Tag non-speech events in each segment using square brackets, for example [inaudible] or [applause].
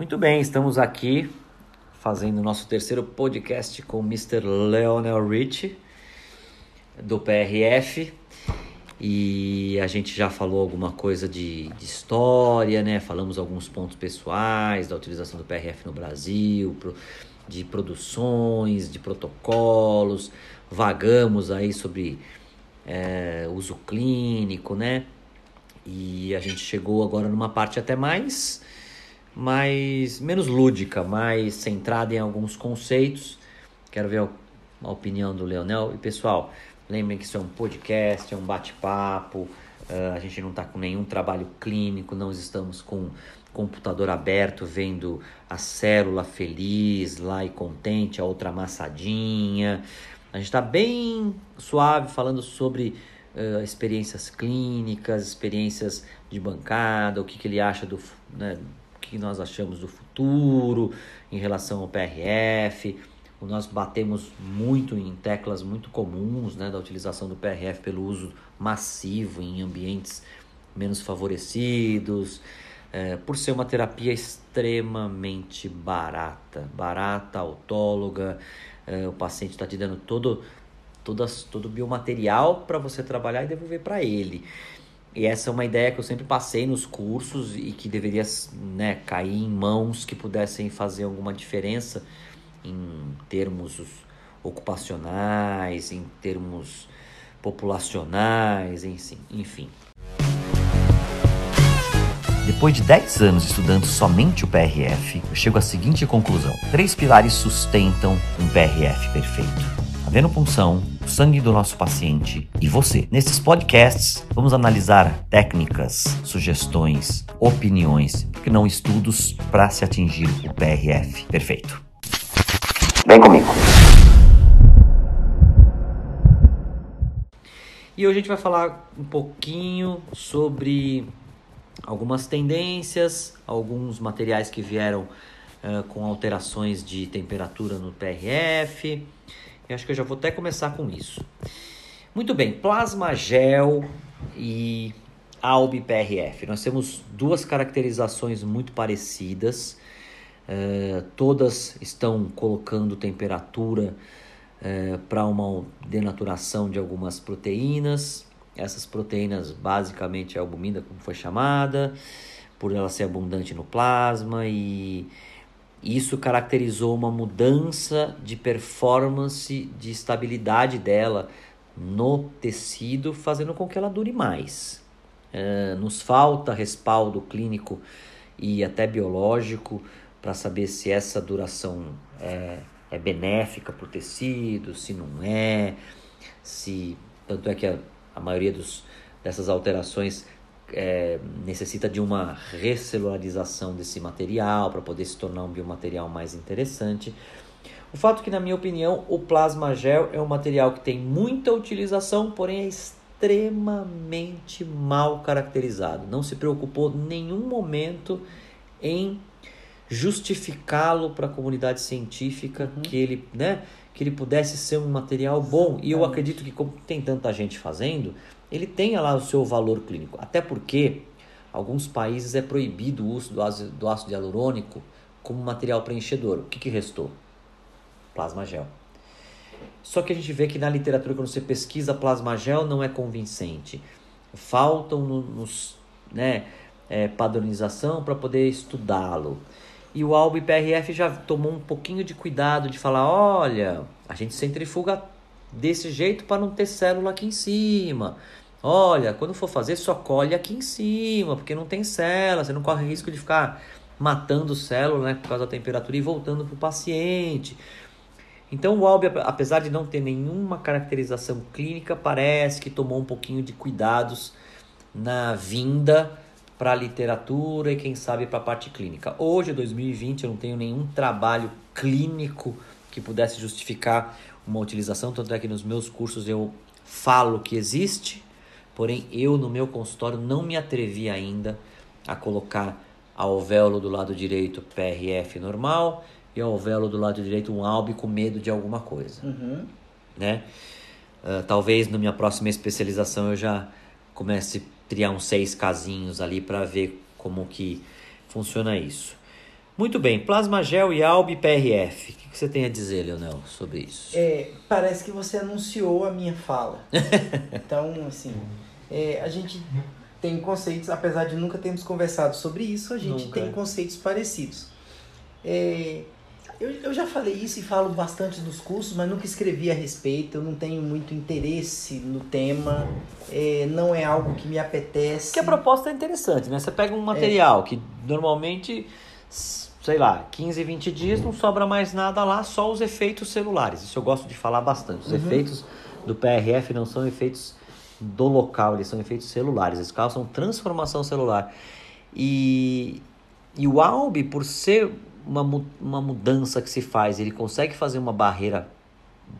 Muito bem, estamos aqui fazendo o nosso terceiro podcast com o Mr. Leonel Rich, do PRF. E a gente já falou alguma coisa de, de, história, né? Falamos alguns pontos pessoais da utilização do PRF no Brasil, de produções, de protocolos, vagamos aí sobre é, uso clínico, né? E a gente chegou agora numa parte até mais, mais menos lúdica, mais centrada em alguns conceitos. Quero ver a opinião do Leonel. E pessoal, lembrem que isso é um podcast, é um bate-papo. Uh, a gente não está com nenhum trabalho clínico, não estamos com computador aberto vendo a célula feliz lá e contente, a outra amassadinha. A gente está bem suave falando sobre uh, experiências clínicas, experiências de bancada, o que, que ele acha do. Né, que nós achamos do futuro em relação ao PRF. Nós batemos muito em teclas muito comuns né, da utilização do PRF pelo uso massivo em ambientes menos favorecidos, é, por ser uma terapia extremamente barata, barata, autóloga, é, o paciente está te dando todo, todas, todo o biomaterial para você trabalhar e devolver para ele. E essa é uma ideia que eu sempre passei nos cursos e que deveria né, cair em mãos que pudessem fazer alguma diferença em termos ocupacionais, em termos populacionais, enfim. Depois de 10 anos estudando somente o PRF, eu chego à seguinte conclusão: três pilares sustentam um PRF perfeito. Venopunção, o sangue do nosso paciente e você. Nesses podcasts, vamos analisar técnicas, sugestões, opiniões, porque não estudos para se atingir o PRF perfeito. Vem comigo. E hoje a gente vai falar um pouquinho sobre algumas tendências, alguns materiais que vieram uh, com alterações de temperatura no PRF. Eu acho que eu já vou até começar com isso. Muito bem, plasma gel e ALB PRF. Nós temos duas caracterizações muito parecidas. Uh, todas estão colocando temperatura uh, para uma denaturação de algumas proteínas. Essas proteínas, basicamente, é a albumina, como foi chamada, por ela ser abundante no plasma e isso caracterizou uma mudança de performance, de estabilidade dela no tecido, fazendo com que ela dure mais. Uh, nos falta respaldo clínico e até biológico para saber se essa duração é, é benéfica para o tecido, se não é, se tanto é que a a maioria dos, dessas alterações é, necessita de uma recelularização desse material para poder se tornar um biomaterial mais interessante. O fato que, na minha opinião, o plasma gel é um material que tem muita utilização, porém é extremamente mal caracterizado. Não se preocupou em nenhum momento em justificá-lo para a comunidade científica uhum. que ele, né, que ele pudesse ser um material bom. E eu acredito que, como tem tanta gente fazendo, ele tenha lá o seu valor clínico. Até porque alguns países é proibido o uso do ácido, do ácido hialurônico como material preenchedor. O que, que restou? Plasma gel. Só que a gente vê que na literatura, quando você pesquisa plasma gel, não é convincente. Faltam nos, né, é, padronização para poder estudá-lo. E o Albo PRF já tomou um pouquinho de cuidado de falar: olha, a gente centrifuga desse jeito para não ter célula aqui em cima. Olha, quando for fazer, só colhe aqui em cima, porque não tem célula, você não corre risco de ficar matando célula né, por causa da temperatura e voltando para o paciente. Então o Albi, apesar de não ter nenhuma caracterização clínica, parece que tomou um pouquinho de cuidados na vinda para a literatura e quem sabe para a parte clínica. Hoje, 2020, eu não tenho nenhum trabalho clínico que pudesse justificar uma utilização, tanto é que nos meus cursos eu falo que existe, porém eu no meu consultório não me atrevi ainda a colocar a alvéolo do lado direito PRF normal e a alvéolo do lado direito um albe com medo de alguma coisa, uhum. né? Uh, talvez na minha próxima especialização eu já comece a criar uns seis casinhos ali para ver como que funciona isso. Muito bem, plasma gel e alb PRF. O que você tem a dizer, Leonel, sobre isso? É, parece que você anunciou a minha fala. [laughs] então, assim, é, a gente tem conceitos, apesar de nunca termos conversado sobre isso, a gente Nunca. tem conceitos parecidos. É, eu, eu já falei isso e falo bastante dos cursos, mas nunca escrevi a respeito, eu não tenho muito interesse no tema, é, não é algo que me apetece. Porque a proposta é interessante, né? Você pega um material que normalmente, sei lá, 15, 20 dias não sobra mais nada lá, só os efeitos celulares. Isso eu gosto de falar bastante. Os efeitos do PRF não são efeitos do local, eles são efeitos celulares. Eles causam transformação celular. E, e o ALB, por ser uma, uma mudança que se faz, ele consegue fazer uma barreira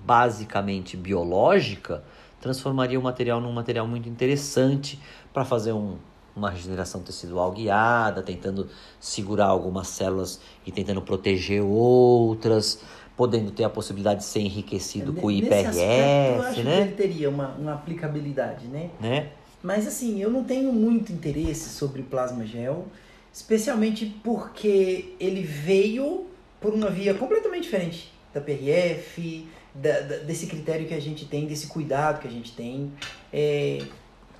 basicamente biológica, transformaria o material num material muito interessante para fazer um- uma regeneração tecidual guiada, tentando segurar algumas células e tentando proteger outras, podendo ter a possibilidade de ser enriquecido com o Nesse aspecto, eu acho IPRF, que né? ele teria uma, uma aplicabilidade, né? né? Mas assim, eu não tenho muito interesse sobre plasma gel, especialmente porque ele veio por uma via completamente diferente da PRF, da- da- desse critério que a gente tem, desse cuidado que a gente tem. É,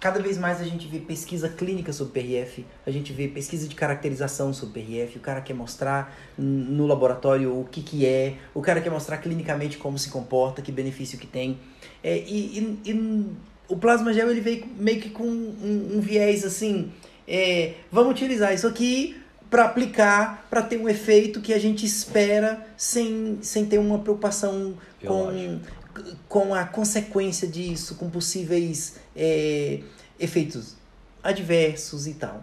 cada vez mais a gente vê pesquisa clínica sobre PRF, a gente vê pesquisa de caracterização sobre PRF, o cara quer mostrar no laboratório o que, que é, o cara quer mostrar clinicamente como se comporta, que benefício que tem. É, e, e- e o plasma gel ele veio meio que com um, um viés assim, é, vamos utilizar isso aqui para aplicar, para ter um efeito que a gente espera sem, sem ter uma preocupação com, com a consequência disso, com possíveis é, efeitos adversos e tal.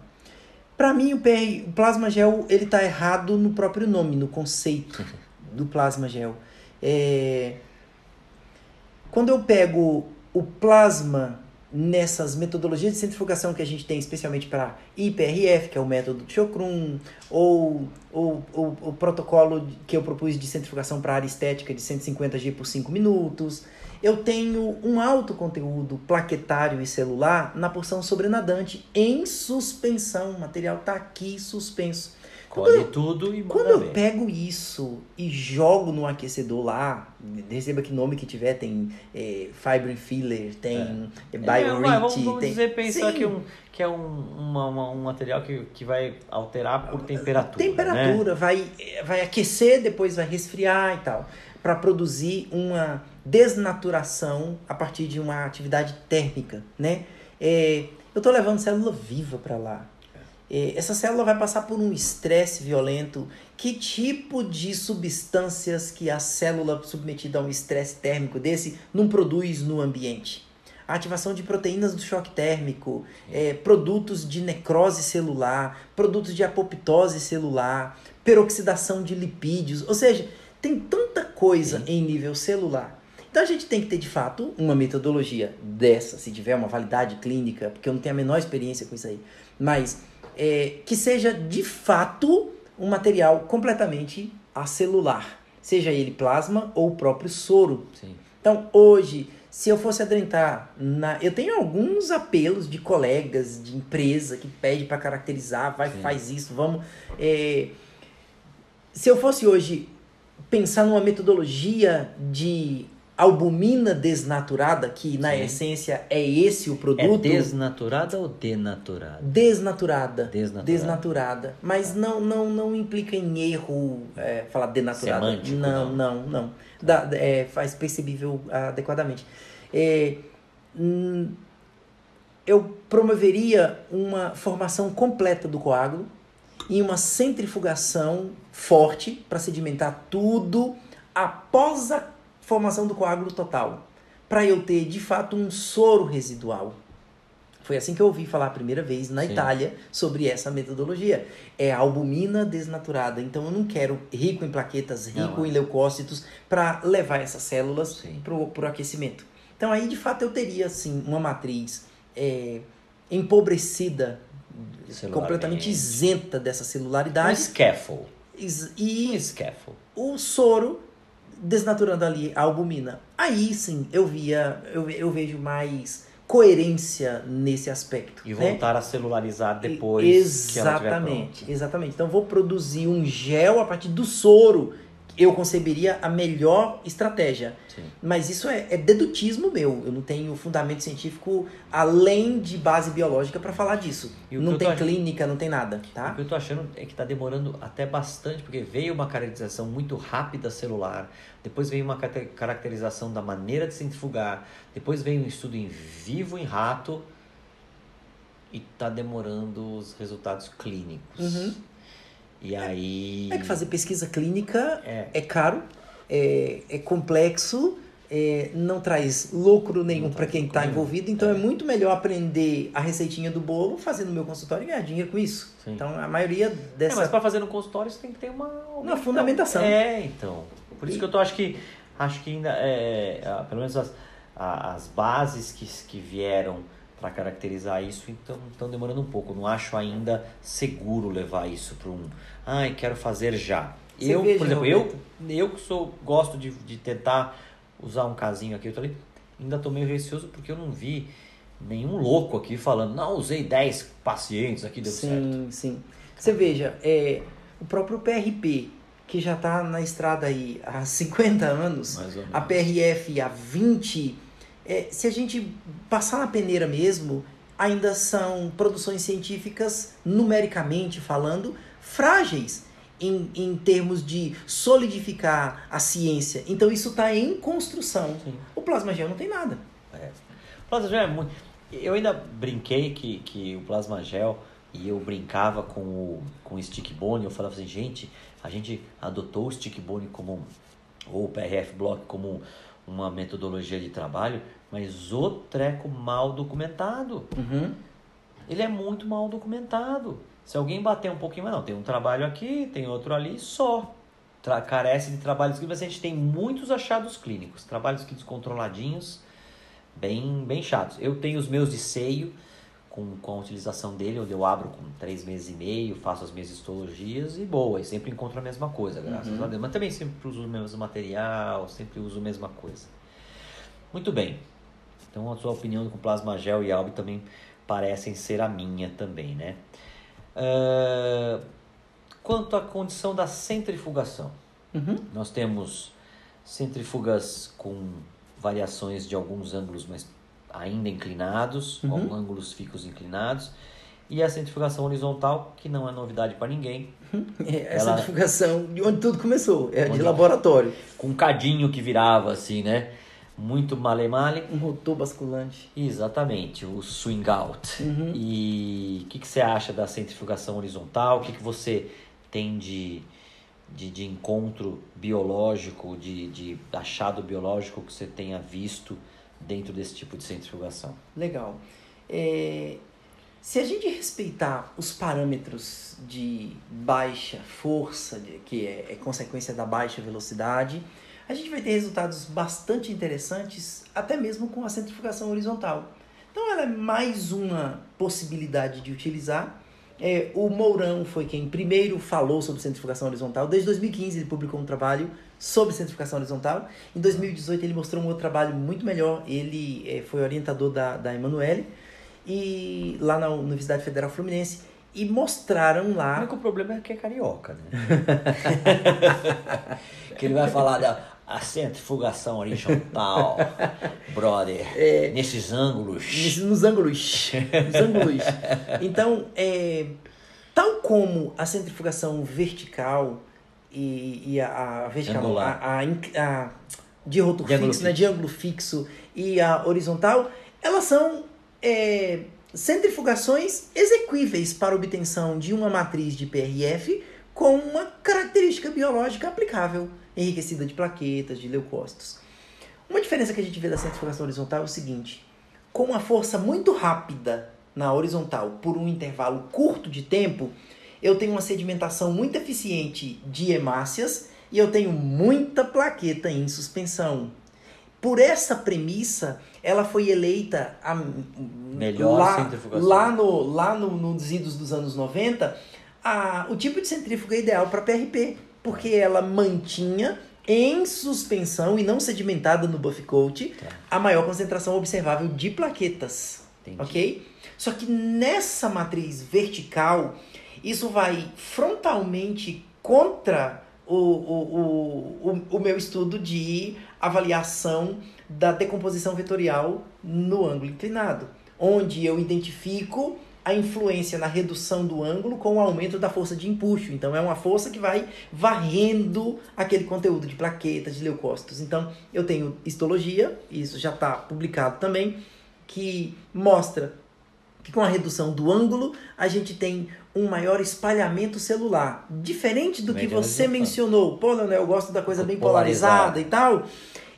Para mim, o, PR, o plasma gel ele tá errado no próprio nome, no conceito [laughs] do plasma gel. É, quando eu pego o plasma nessas metodologias de centrifugação que a gente tem, especialmente para IPRF, que é o método de Chocrum, ou, ou, ou o protocolo que eu propus de centrifugação para área estética de 150G por 5 minutos, eu tenho um alto conteúdo plaquetário e celular na porção sobrenadante em suspensão. O material está aqui suspenso. Colhe tudo e Quando manda eu ver. pego isso e jogo no aquecedor lá, receba que nome que tiver, tem é, Fibrin Filler, tem é. É, vai, vamos, vamos tem... dizer, pensar Sim. que, um, que é um, uma- uma- um material que, que vai alterar por temperatura. né? Temperatura, vai, vai aquecer, depois vai resfriar e tal, para produzir uma desnaturação a partir de uma atividade térmica, né? É, eu tô levando célula viva para lá. É, essa célula vai passar por um estresse violento. Que tipo de substâncias que a célula submetida a um estresse térmico desse não produz no ambiente? A ativação de proteínas do choque térmico, é, produtos de necrose celular, produtos de apoptose celular, peroxidação de lipídios, ou seja, tem tanta coisa Sim. em nível celular. Então a gente tem que ter de fato uma metodologia dessa, se tiver uma validade clínica, porque eu não tenho a menor experiência com isso aí, mas é, que seja de fato um material completamente acelular, seja ele plasma ou o próprio soro. Sim. Então, hoje, se eu fosse adentrar na. Eu tenho alguns apelos de colegas, de empresa que pede para caracterizar, vai, Sim. faz isso, vamos. é, Se eu fosse hoje pensar numa metodologia de albumina desnaturada, que na Sim. essência é esse o É produto. desnaturada ou denaturada? Desnaturada. Desnaturada. Desnaturada. Mas não, não, não implica em erro é, falar denaturada. Semântico, não, não, não. Dá- é, faz percebível adequadamente. É, hum, eu promoveria uma formação completa do coágulo e uma centrifugação forte para sedimentar tudo após a formação do coágulo total, para eu ter de fato um soro residual. Foi assim que eu ouvi falar a primeira vez na Sim. Itália sobre essa metodologia. É albumina desnaturada. Então eu não quero rico em plaquetas, rico Não, é. em leucócitos para levar essas células para o aquecimento. Então aí de fato eu teria assim uma matriz é, empobrecida, completamente isenta dessa Um celularidade scaffold. is- Um e scaffold. o soro desnaturando ali a albumina. Aí sim eu via, eu, eu vejo mais coerência nesse aspecto. E né? voltar a celularizar depois exatamente, Exatamente. Então vou produzir um gel a partir do soro. Eu conceberia a melhor estratégia. Sim. Mas isso é, é dedutismo meu. Eu não tenho fundamento científico além de base biológica para falar disso. O Não tem achando- clínica, não tem nada, O tá? que eu tô achando é que tá demorando até bastante, porque veio uma caracterização muito rápida celular, depois veio uma caracterização da maneira de centrifugar, depois veio um estudo em vivo em rato e tá demorando os resultados clínicos. Uhum. E aí. É que fazer pesquisa clínica É. é caro, é, é complexo, é, não traz lucro nenhum para quem está envolvido, então é. É. muito melhor aprender a receitinha do bolo fazendo no meu consultório e ganhar dinheiro com isso. Sim. Então a maioria É, dessa. mas para fazer no consultório você tem que ter uma. Uma fundamentação. É, então. Por isso E- que eu tô, acho que acho que ainda é, ah, pelo menos as, as bases que, que vieram para caracterizar isso então estão demorando um pouco. Não acho ainda seguro levar isso para um. Ai, quero fazer já. Você eu, veja, por exemplo, eu, Roberto. eu que sou gosto de, de tentar usar um casinho aqui, outro ali, ainda tô meio receoso porque eu não vi nenhum louco aqui falando, não, usei 10 pacientes aqui, deu certo. sim, sim. Você veja, é, o próprio PRP, que já está na estrada aí há 50 anos, a PRF há 20, é, se a gente passar na peneira mesmo, ainda são produções científicas, numericamente falando, frágeis em, em termos de solidificar a ciência. Então isso está em construção. Sim. O plasma gel não tem nada. Plasma gel é muito. Eu ainda brinquei que, que o plasma gel e eu brincava com o, com o stick bone. Eu falava assim, gente, a gente adotou o stick bone como ou o PRF block como uma metodologia de trabalho, mas o treco mal documentado. Uhum. Ele é muito mal documentado. Se alguém bater um pouquinho, mas não, tem um trabalho aqui, tem outro ali, só. Tra carece de trabalhos clínicos, mas a gente tem muitos achados clínicos, trabalhos clínicos controladinhos, bem, bem chatos. Eu tenho os meus de seio, com, com a utilização dele, onde eu abro com três meses e meio, faço as minhas histologias e boa, e sempre encontro a mesma coisa, graças Uhum. a Deus. Mas também sempre uso o mesmo material, sempre uso a mesma coisa. Muito bem. Então a sua opinião com plasma gel e albe também parecem ser a minha também, né? Ah, quanto à condição da centrifugação, Uhum. nós temos centrifugas com variações de alguns ângulos, mas ainda inclinados, Uhum. ou ângulos fixos inclinados, e a centrifugação horizontal, que não é novidade para ninguém, [laughs] É, essa Ela- divulgação de onde tudo começou, é de laboratório. com um cadinho que virava assim, né? Muito male-male. Um rotor basculante. Exatamente, o swing out. Uhum. E o que, que você acha da centrifugação horizontal? O que, que você tem de, de, de encontro biológico, de, de achado biológico que você tenha visto dentro desse tipo de centrifugação? Legal. É, se a gente respeitar os parâmetros de baixa força, que é, é consequência da baixa velocidade, a gente vai ter resultados bastante interessantes, até mesmo com a centrifugação horizontal. Então, ela é mais uma possibilidade de utilizar. É, o Mourão foi quem primeiro falou sobre centrifugação horizontal. Desde 2015 ele publicou um trabalho sobre centrifugação horizontal. Em 2018 ele mostrou um outro trabalho muito melhor. Ele é, foi orientador da, da Emanuele e lá na Universidade Federal Fluminense e mostraram O lá único problema é que é carioca, né? [laughs] que ele vai falar da a centrifugação horizontal, [laughs] brother, nesses ângulos. Nesses- nos ângulos. Nos ângulos. [laughs] Então, é, tal como a centrifugação vertical e, e a, a vertical, a, a, a- de rotor De ângulo fixo, né, de ângulo fixo e a horizontal, elas são é, centrifugações exequíveis para obtenção de uma matriz de PRF com uma característica biológica aplicável, enriquecida de plaquetas, de leucócitos. Uma diferença que a gente vê da centrifugação horizontal é o seguinte: com uma força muito rápida na horizontal por um intervalo curto de tempo, eu tenho uma sedimentação muito eficiente de hemácias e eu tenho muita plaqueta em suspensão. Por essa premissa, ela foi eleita a Melhor lá, lá no lá no, nos idos dos anos 90, a, o tipo de centrífuga ideal para PRP, porque ela mantinha em suspensão e não sedimentada no buff coat, Tá. a maior concentração observável de plaquetas. Entendi. Ok? Só que nessa matriz vertical, isso vai frontalmente contra o, o, o, o, meu estudo de avaliação da decomposição vetorial no ângulo inclinado, onde eu identifico a influência na redução do ângulo com o aumento da força de empuxo. Então é uma força que vai varrendo aquele conteúdo de plaquetas, de leucócitos. Então eu tenho histologia, isso já está publicado também, que mostra que com a redução do ângulo a gente tem um maior espalhamento celular. Diferente do que você mencionou, pô, Leonel, eu gosto da coisa bem Polarizada. e tal.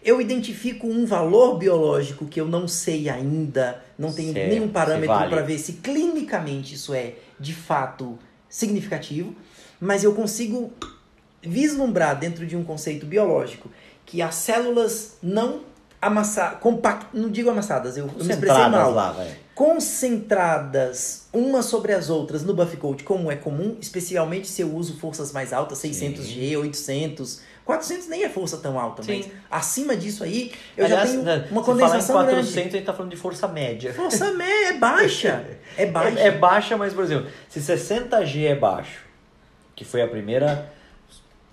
Eu identifico um valor biológico que eu não sei ainda, não tenho Certo, nenhum se parâmetro vale. para ver se clinicamente isso é de fato significativo, mas eu consigo vislumbrar dentro de um conceito biológico que as células não amassadas, compact, não digo amassadas, eu, eu me expressei Concentradas mal lá, vai. concentradas umas sobre as outras no buff code, como é comum, especialmente se eu uso forças mais altas, 600G, 800, 400 nem é força tão alta, Sim. mas acima disso aí eu Aliás, já tenho né, uma se condensação falar em grande. 400, a gente tá falando de força média. Força média é baixa, [laughs] é baixa. É, é baixa, mas, por exemplo, se 60G é baixo, que foi a primeira,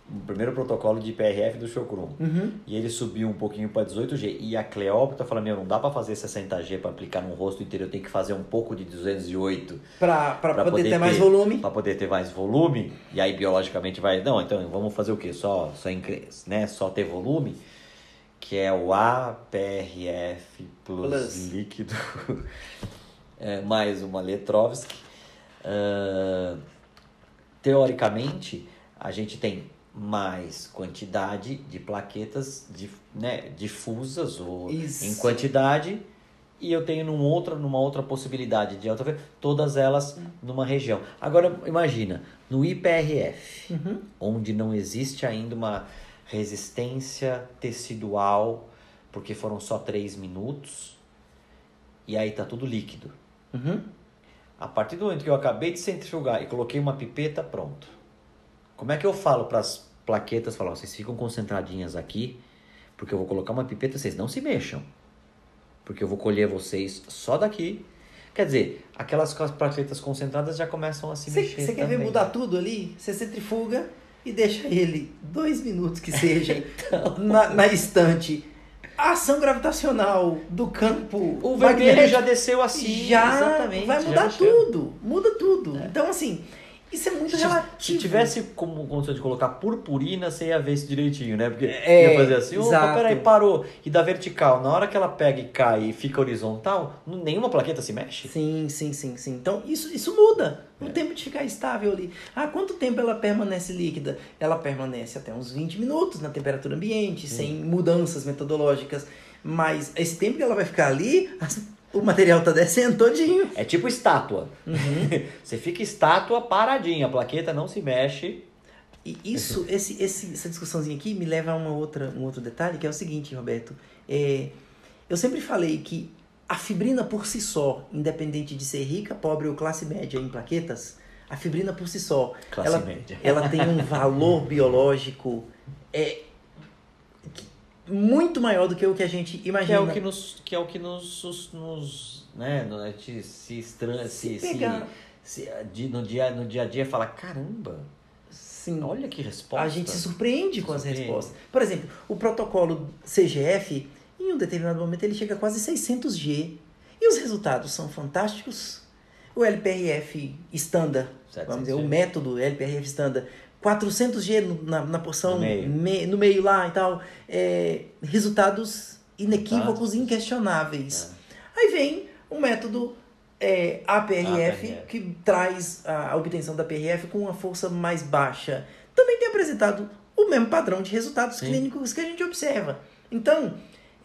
o primeiro protocolo de PRF do Chocrum, Uhum. e ele subiu um pouquinho para 18G, e a Cleópatra fala, meu, não dá para fazer 60G para aplicar no rosto inteiro, eu tenho que fazer um pouco de 208 Pra, pra, Pra poder, poder ter mais ter. volume. para poder ter mais volume, e aí biologicamente vai, não, então vamos fazer o quê? Só, só, né, só ter volume, que é o APRF plus, Plus. líquido, [laughs] é, mais uma Letrovsky. Ah, teoricamente, a gente tem mais quantidade de plaquetas dif- né, difusas ou Isso. em quantidade e eu tenho num outra, numa outra possibilidade de alta todas elas numa região. Agora imagina, no IPRF, Uhum. onde não existe ainda uma resistência tecidual, porque foram só três minutos, e aí tá tudo líquido. Uhum. A partir do momento que eu acabei de centrifugar e coloquei uma pipeta, pronto. Como é que eu falo para as plaquetas, falar, ó, vocês ficam concentradinhas aqui, porque eu vou colocar uma pipeta, vocês não se mexam. Porque eu vou colher vocês só daqui. Quer dizer, aquelas plaquetas concentradas já começam a se Você mexer você quer ver mudar tudo ali? Você centrifuga e deixa ele dois minutos que seja [laughs] Então. na, na estante. A ação gravitacional do campo O vermelho já desceu assim. já exatamente, vai mudar tudo. Muda tudo. Então, assim, isso é muito Se, relativo. se tivesse como condição de colocar purpurina, você ia ver isso direitinho, né? Porque É, ia fazer assim, opa, peraí, parou. E da vertical, na hora que ela pega e cai e fica horizontal, nenhuma plaqueta se mexe. Sim, sim, sim, sim. Então isso, isso muda. É. O tempo de ficar estável ali. Ah, quanto tempo ela permanece líquida? Ela permanece até uns 20 minutos na temperatura ambiente, sem mudanças metodológicas. Mas esse tempo que ela vai ficar ali, as- o material tá descendo todinho. É tipo estátua. Uhum. [laughs] você fica estátua paradinha, a plaqueta não se mexe. E isso, esse, esse, essa discussãozinha aqui me leva a uma outra, um outro detalhe, que é o seguinte, Roberto. É, eu sempre falei que a fibrina por si só, independente de ser rica, pobre ou classe média em plaquetas, a fibrina por si só, Classe ela, média. ela tem um valor [laughs] biológico é, muito maior do que o que a gente Que imagina. é o que nos. Que é o que nos. nos, né? no- A gente se estranha. Se, Se se, se- no, dia, no dia a dia fala, caramba, Sim. olha que resposta. A gente se surpreende Se com as surpreende. respostas. Por exemplo, o protocolo CGF, em um determinado momento, ele chega a quase 600G. E os resultados são fantásticos. O LPRF standard, vamos dizer, 700G. o método LPRF standard, 400G no- na, na porção No meio. me- no meio lá e tal. É, resultados inequívocos, inquestionáveis. Aí vem o método é, APRF, APRF. que traz a obtenção da PRF com uma força mais baixa. Também tem apresentado o mesmo padrão de resultados Sim. clínicos que a gente observa. Então,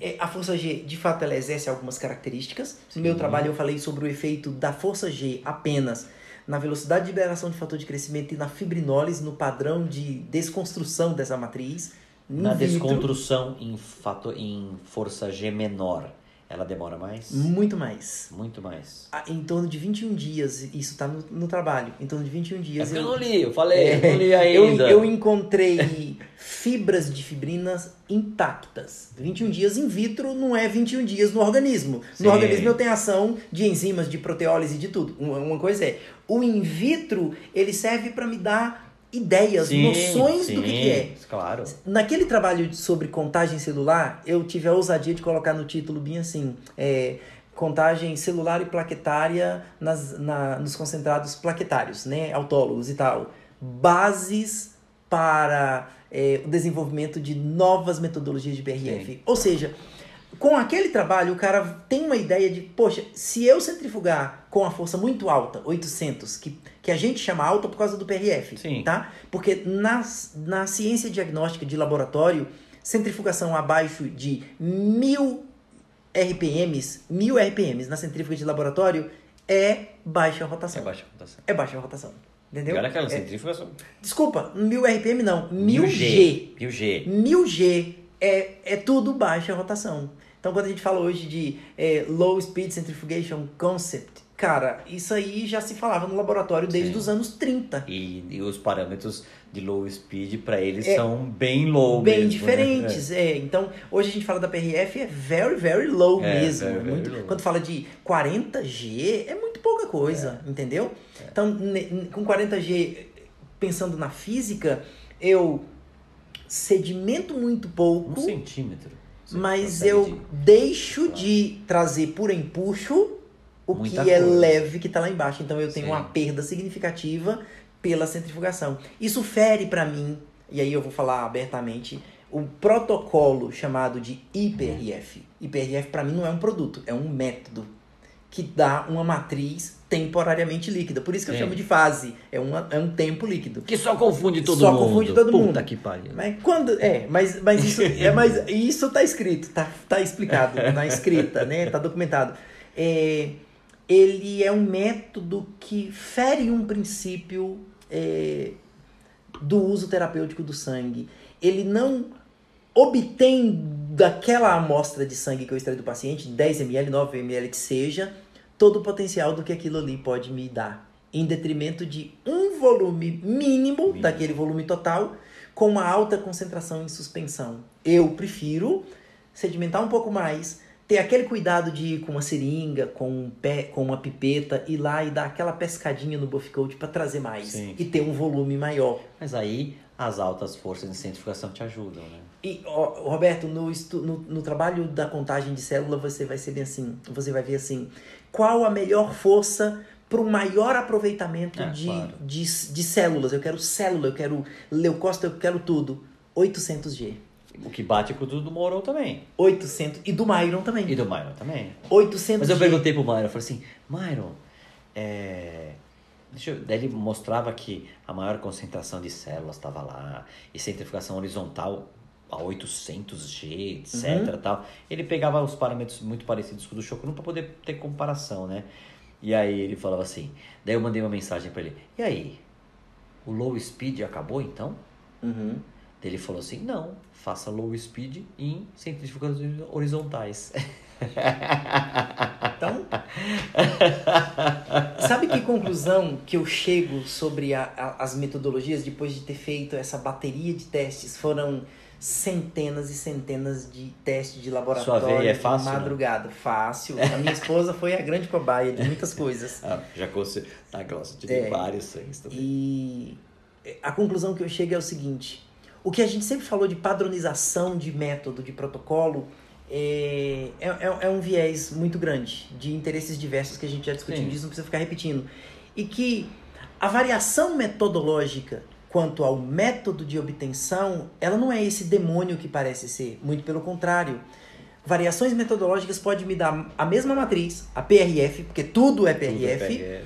é, a força G, de fato, ela exerce algumas características. No meu trabalho, eu falei sobre o efeito da força G apenas na velocidade de liberação de fator de crescimento e na fibrinólise, no padrão de desconstrução dessa matriz. Na vitro. desconstrução em, fator, em força G menor, ela demora mais? Muito mais. Muito mais. Ah, Em torno de 21 dias, isso está no, no trabalho, em torno de 21 É dias. porque eu eu- não li, eu falei, É, eu não li eu, ainda. eu encontrei fibras de fibrinas intactas. 21 dias in vitro não é 21 dias no organismo. Sim. No organismo eu tenho ação de enzimas, de proteólise, de tudo. Uma uma coisa é, o in vitro, ele serve para me dar ideias, Sim, noções do que, sim, que é. Claro. Naquele trabalho sobre contagem celular, eu tive a ousadia de colocar no título bem assim, é, contagem celular e plaquetária nas, na, nos concentrados plaquetários, né, autólogos e tal. Bases para é, o desenvolvimento de novas metodologias de BRF. Ou seja, com aquele trabalho, o cara tem uma ideia de, poxa, se eu centrifugar com a força muito alta, 800, que, que a gente chama alta por causa do PRF, Sim. tá? Porque nas, na ciência diagnóstica de laboratório, centrifugação abaixo de 1000 RPMs, 1000 RPMs na centrífuga de laboratório é baixa É rotação. baixa rotação. É baixa rotação. Entendeu? E olha aquela É- centrífuga. desculpa, 1000 RPM não, 1000 1000G. G. 1000G. 1000G é, é tudo baixa rotação. Então, quando a gente fala hoje de é, Low Speed Centrifugation Concept, cara, isso aí já se falava no laboratório desde Sim. os anos 30. E, e os parâmetros de low speed para eles É, são bem low Bem mesmo, diferentes, é. Então, hoje a gente fala da PRF, é very, very low É, mesmo. very, é very muito- low. Quando fala de 40G, é muito pouca coisa, entendeu? Então, ne- ne- com 40G, pensando na física, eu sedimento muito pouco. Um centímetro. Mas eu de- deixo de trazer por empuxo o Muita que é coisa. leve que está lá embaixo. Então eu tenho Sim. uma perda significativa pela centrifugação. Isso fere para mim, e aí eu vou falar abertamente, o protocolo chamado de IPRF. IPRF para mim não é um produto, é um método que dá uma matriz temporariamente líquida. Por isso que eu Sim. chamo de fase. É, uma, é um tempo líquido. Que só confunde todo Só mundo. confunde todo Puta mundo. que pariu. Mas quando. É, mas, mas isso é mas isso tá escrito, tá, tá explicado, na escrita, né? Tá documentado. É, ele é um método que fere um princípio é, do uso terapêutico do sangue. Ele não obtém daquela amostra de sangue que eu extraí do paciente, 10 ml, 9 ml que seja, todo o potencial do que aquilo ali pode me dar. Em detrimento de um volume mínimo, Mínimo. daquele volume total, com uma alta concentração em suspensão. Eu prefiro sedimentar um pouco mais, ter aquele cuidado de ir com uma seringa, com um pé, com uma pipeta, ir lá e dar aquela pescadinha no buff coat para trazer mais Sim. e ter um volume maior. Mas aí as altas forças de centrifugação te ajudam, né? E, ó, Roberto, no, no, no trabalho da contagem de célula, você vai ser bem assim, você vai ver assim, qual a melhor força para o maior aproveitamento É, de, claro. de, de células. Eu quero célula, eu quero leucócito, eu quero tudo. 800G. O que bate com tudo do Morão também. 800 e do Myron também. E do Myron também. 800G. Mas eu perguntei pro Myron, eu falei assim, Myron, é... Deixa eu... Daí ele mostrava que a maior concentração de células estava lá, e centrifugação horizontal a 800G, etc. Uhum. Tal. Ele pegava os parâmetros muito parecidos com o do Chocrun para poder ter comparação, né? E aí ele falava assim, daí eu mandei uma mensagem para ele, e aí, o low speed acabou então? Uhum. Daí Ele falou assim, não, faça low speed em centrifugações horizontais. [laughs] Então, sabe que conclusão que eu chego sobre a- a- as metodologias depois de ter feito essa bateria de testes? Foram centenas e centenas de testes de laboratório Sua veia é de fácil, né? madrugada. Fácil. A minha esposa foi a grande cobaia de muitas coisas. [laughs] Ah, já você tá grossa, tive É. vários sangues também. E a conclusão que eu chego é o seguinte: o que a gente sempre falou de padronização de método, de protocolo, é, é, é- é um viés muito grande de interesses diversos que a gente já discutiu não precisa ficar repetindo. E que a variação metodológica quanto ao método de obtenção, ela não é esse demônio que parece ser, muito pelo contrário. Variações metodológicas podem me dar a mesma matriz, a PRF, porque tudo é Tudo é PRF, PRF.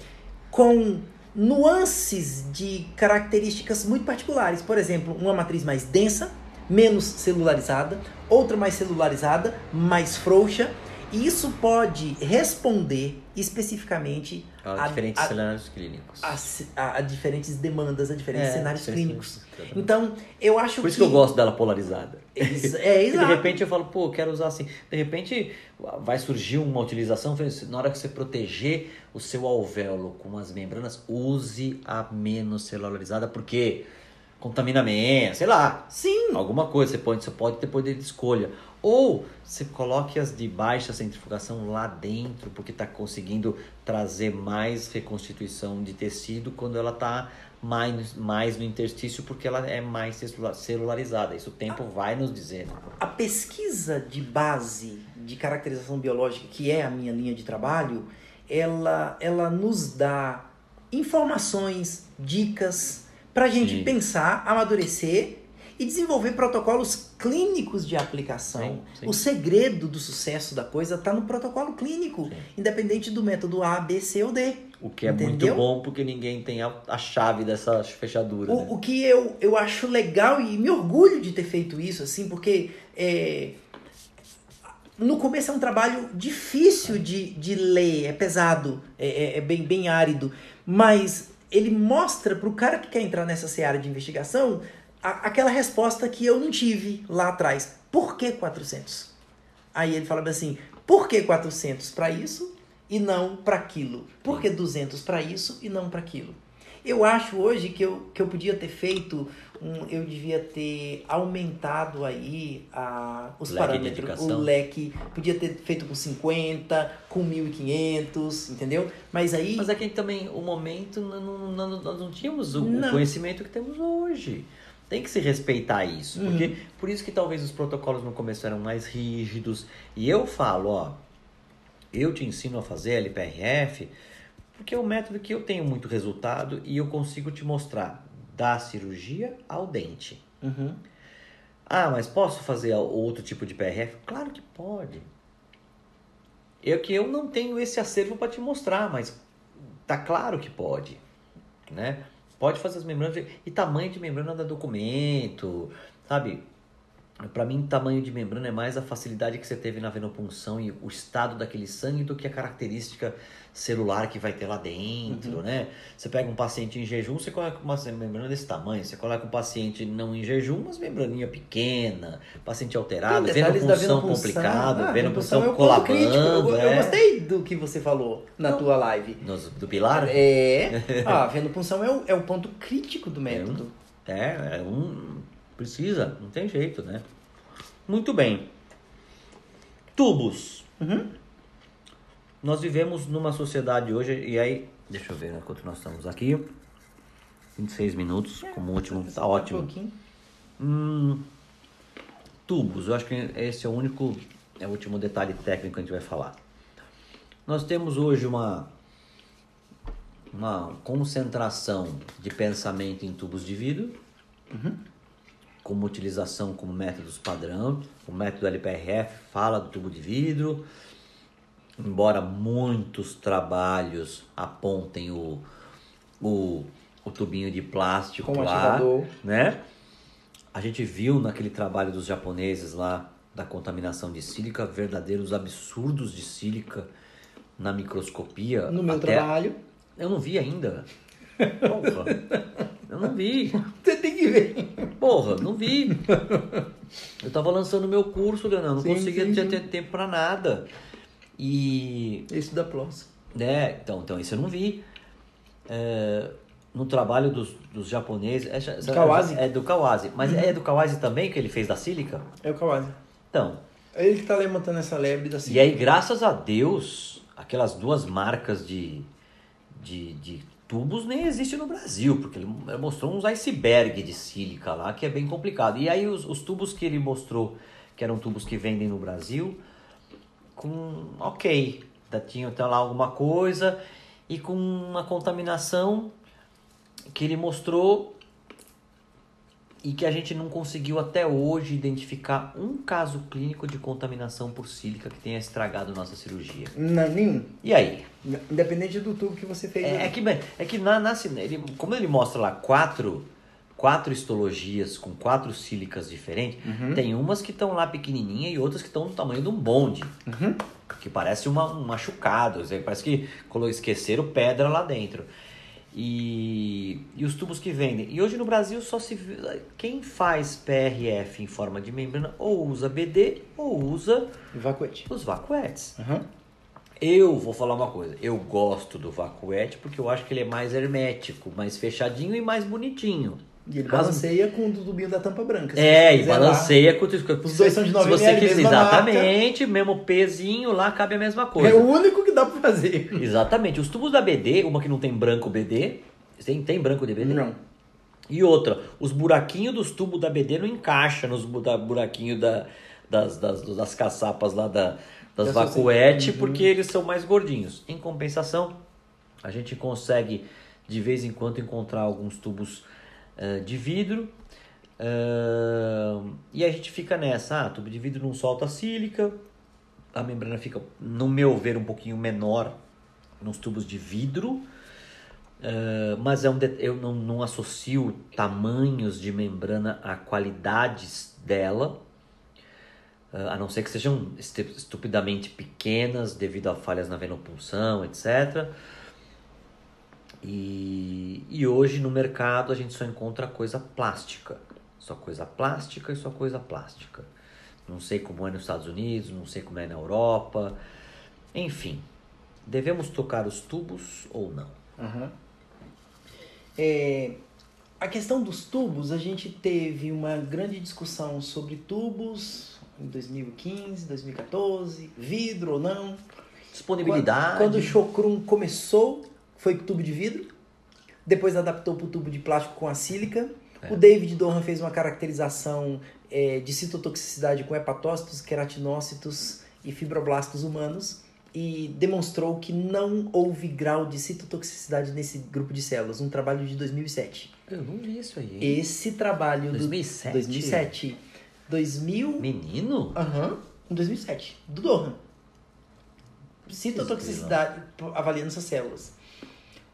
com nuances de características muito particulares. Por exemplo, uma matriz mais densa, menos celularizada, outra mais celularizada, mais frouxa. E isso pode responder especificamente A, a- diferentes a- cenários clínicos. a, a- diferentes demandas, a diferentes É, cenários clínicos. exatamente. Então, eu acho Por isso que eu gosto dela polarizada. Ex- É, [laughs] E de exato. repente eu falo, pô, quero usar assim. De repente vai surgir uma utilização, na hora que você proteger o seu alvéolo com as membranas, use a menos celularizada, porque contamina menos, sei lá. Sim. Alguma coisa, você pode, você pode ter poder de escolha. Ou você coloque as de baixa centrifugação lá dentro, porque está conseguindo trazer mais reconstituição de tecido quando ela está mais, mais no interstício, porque ela é mais celularizada. Isso o tempo vai nos dizendo. A pesquisa de base de caracterização biológica, que é a minha linha de trabalho, ela, ela nos dá informações, dicas, para a gente Sim. pensar, amadurecer e desenvolver protocolos clínicos de aplicação. Sim, sim. O segredo do sucesso da coisa está no protocolo clínico, sim. independente do método A, B, C ou D. O que é Entendeu? muito bom porque ninguém tem a, a chave dessa fechadura. O, né? o que eu, eu acho legal e me orgulho de ter feito isso, assim, porque é, no começo é um trabalho difícil de, de ler, é pesado, é, é, é bem, bem árido, mas ele mostra para o cara que quer entrar nessa seara de investigação a, aquela resposta que eu não tive lá atrás. Por que 400? Aí ele fala assim: por que 400 para isso e não para aquilo? Por que 200 para isso e não para aquilo? Eu acho hoje que eu, que eu podia ter feito um, eu devia ter aumentado aí a, os leque parâmetros, o leque. Podia ter feito com 50, com 1.500, entendeu? Mas aí. Mas é também, o momento, não, não, nós não tínhamos o, não. conhecimento que temos hoje. Tem que se respeitar isso. Uhum. Porque, por isso que talvez os protocolos no começo eram mais rígidos. E eu falo, ó, eu te ensino a fazer LPRF porque é um método que eu tenho muito resultado e eu consigo te mostrar da cirurgia ao dente. Uhum. Ah, mas posso fazer outro tipo de PRF? Claro que pode. Eu que eu não tenho esse acervo para te mostrar, mas tá claro que pode, né? Pode fazer as membranas e tamanho de membrana da documento, sabe? Para mim, tamanho de membrana é mais a facilidade que você teve na venopunção e o estado daquele sangue do que a característica celular que vai ter lá dentro, uhum. né? Você pega um paciente em jejum, você coloca uma membrana desse tamanho. Você coloca um paciente não em jejum, umas membraninha pequena, paciente alterado, venopunção complicado, ah, venopunção é colabando. Eu, é. eu, gostei do que você falou na não. tua live. No, do pilar? É. [laughs] ah, a venopunção é o, é o ponto crítico do método. É, um, é, é um... Precisa, não tem jeito, né? Muito bem. Tubos. Uhum. Nós vivemos numa sociedade hoje, e aí, deixa eu ver né, quanto nós estamos aqui. 26 minutos é, como último, tá ótimo. hum, tubos, eu acho que esse é o único, é o último detalhe técnico que a gente vai falar. Nós temos hoje uma uma concentração de pensamento em tubos de vidro, uhum. Como utilização como métodos padrão. O método LPRF fala do tubo de vidro, embora muitos trabalhos apontem o, o, o tubinho de plástico Com lá, né? A gente viu naquele trabalho dos japoneses lá da contaminação de sílica verdadeiros absurdos de sílica na microscopia. No meu Até... trabalho. Eu não vi ainda. [laughs] Porra. Eu não vi. [laughs] Você tem que ver. Porra, não vi. Eu tava lançando meu curso, Leonardo. Não sim, conseguia sim, ter, sim. tempo para nada. E. Isso da PLOS. É, então, então isso eu não vi. É, no trabalho dos, dos japoneses. É, do Kawase? É do Kawase. Mas uhum. é do Kawase também que ele fez da sílica? É o Kawase. Então. É ele que tá levantando essa lebre da sílica. E aí, graças a Deus, aquelas duas marcas de, de, de tubos nem existe no Brasil, porque ele mostrou uns iceberg de sílica lá, que é bem complicado. E aí, os, os tubos que ele mostrou, que eram tubos que vendem no Brasil com ok, tinha até lá alguma coisa e com uma contaminação que ele mostrou e que a gente não conseguiu até hoje identificar um caso clínico de contaminação por sílica que tenha estragado nossa cirurgia. Não, nenhum. E aí? Independente do tubo que você fez. É, é que, é que na, na, ele, como ele mostra lá quatro quatro histologias com quatro sílicas diferentes, uhum. tem umas que estão lá pequenininha e outras que estão no tamanho de um bonde. Uhum. Que parece uma, um machucado, parece que esqueceram pedra lá dentro. E, e os tubos que vendem. E hoje no Brasil só se quem faz PRF em forma de membrana ou usa BD ou usa vacuete. os vacuetes. Uhum. Eu vou falar uma coisa, eu gosto do vacuete porque eu acho que ele é mais hermético, mais fechadinho e mais bonitinho. E ele balanceia com o tubinho da tampa branca. É, e quiser lá. balanceia com com- Os dois são de Se 9 você ml, quiser, exatamente, mesmo pezinho, lá cabe a mesma coisa. É o único que dá pra fazer. Exatamente. Os tubos da BD, uma que não tem branco BD, tem, tem branco de BD? Não. E outra, os buraquinhos dos tubos da BD não encaixa nos da- buraquinhos da, das, das, das caçapas lá da, das Das vacuete, Uhum. porque eles são mais gordinhos. Em compensação, a gente consegue de vez em quando encontrar alguns tubos de vidro. eh, e a gente fica nessa, ah, tubo de vidro não solta sílica, a membrana fica, no meu ver, um pouquinho menor nos tubos de vidro. Uh, mas é um eu não, não associo tamanhos de membrana a qualidades dela, uh, a não ser que sejam estu- estupidamente pequenas devido a falhas na venopulsão, etc. E, e hoje no mercado a gente só encontra coisa plástica, só coisa plástica e só coisa plástica. Não sei como é nos Estados Unidos, não sei como é na Europa, enfim. Devemos trocar os tubos ou não? Aham. É, a questão dos tubos, a gente teve uma grande discussão sobre tubos em 2015, 2014, vidro ou não. Disponibilidade. Quando, quando o Chocrum começou, foi com tubo de vidro. Depois adaptou para o tubo de plástico com a sílica. É. O David Dohan fez uma caracterização é, de citotoxicidade com hepatócitos, queratinócitos e fibroblastos humanos e demonstrou que não houve grau de citotoxicidade nesse grupo de células. Um trabalho de 2007. Eu não vi isso aí. hein? Esse trabalho 2007? do 2007. 2000 Menino? Aham, em 2007, do Dohan. Citotoxicidade, avaliando essas células.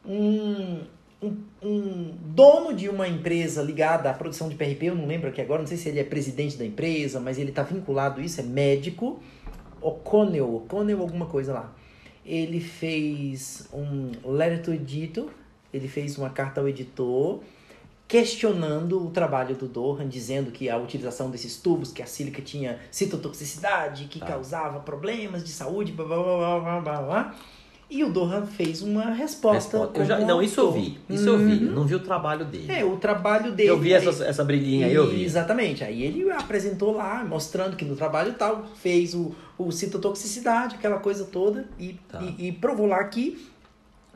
Um, um, um dono de uma empresa ligada à produção de PRP, eu não lembro aqui agora, não sei se ele é presidente da empresa, mas ele está vinculado a isso, é médico, O'Connell, O'Connell alguma coisa lá. Ele fez um letter to editor, ele fez uma carta ao editor, questionando o trabalho do Dohan, dizendo que a utilização desses tubos, que a sílica tinha citotoxicidade, que Tá. causava problemas de saúde, blá blá blá blá blá blá. E o Dohan fez uma resposta. Resposta. Eu já, não, isso eu vi. Isso eu vi. Uhum. Eu não vi o trabalho dele. É, o trabalho dele. eu vi essa, essa brilhinha aí, eu vi. Exatamente. Aí ele apresentou lá, mostrando que no trabalho tal, fez o, o citotoxicidade, aquela coisa toda, e, Tá. e, e provou lá que,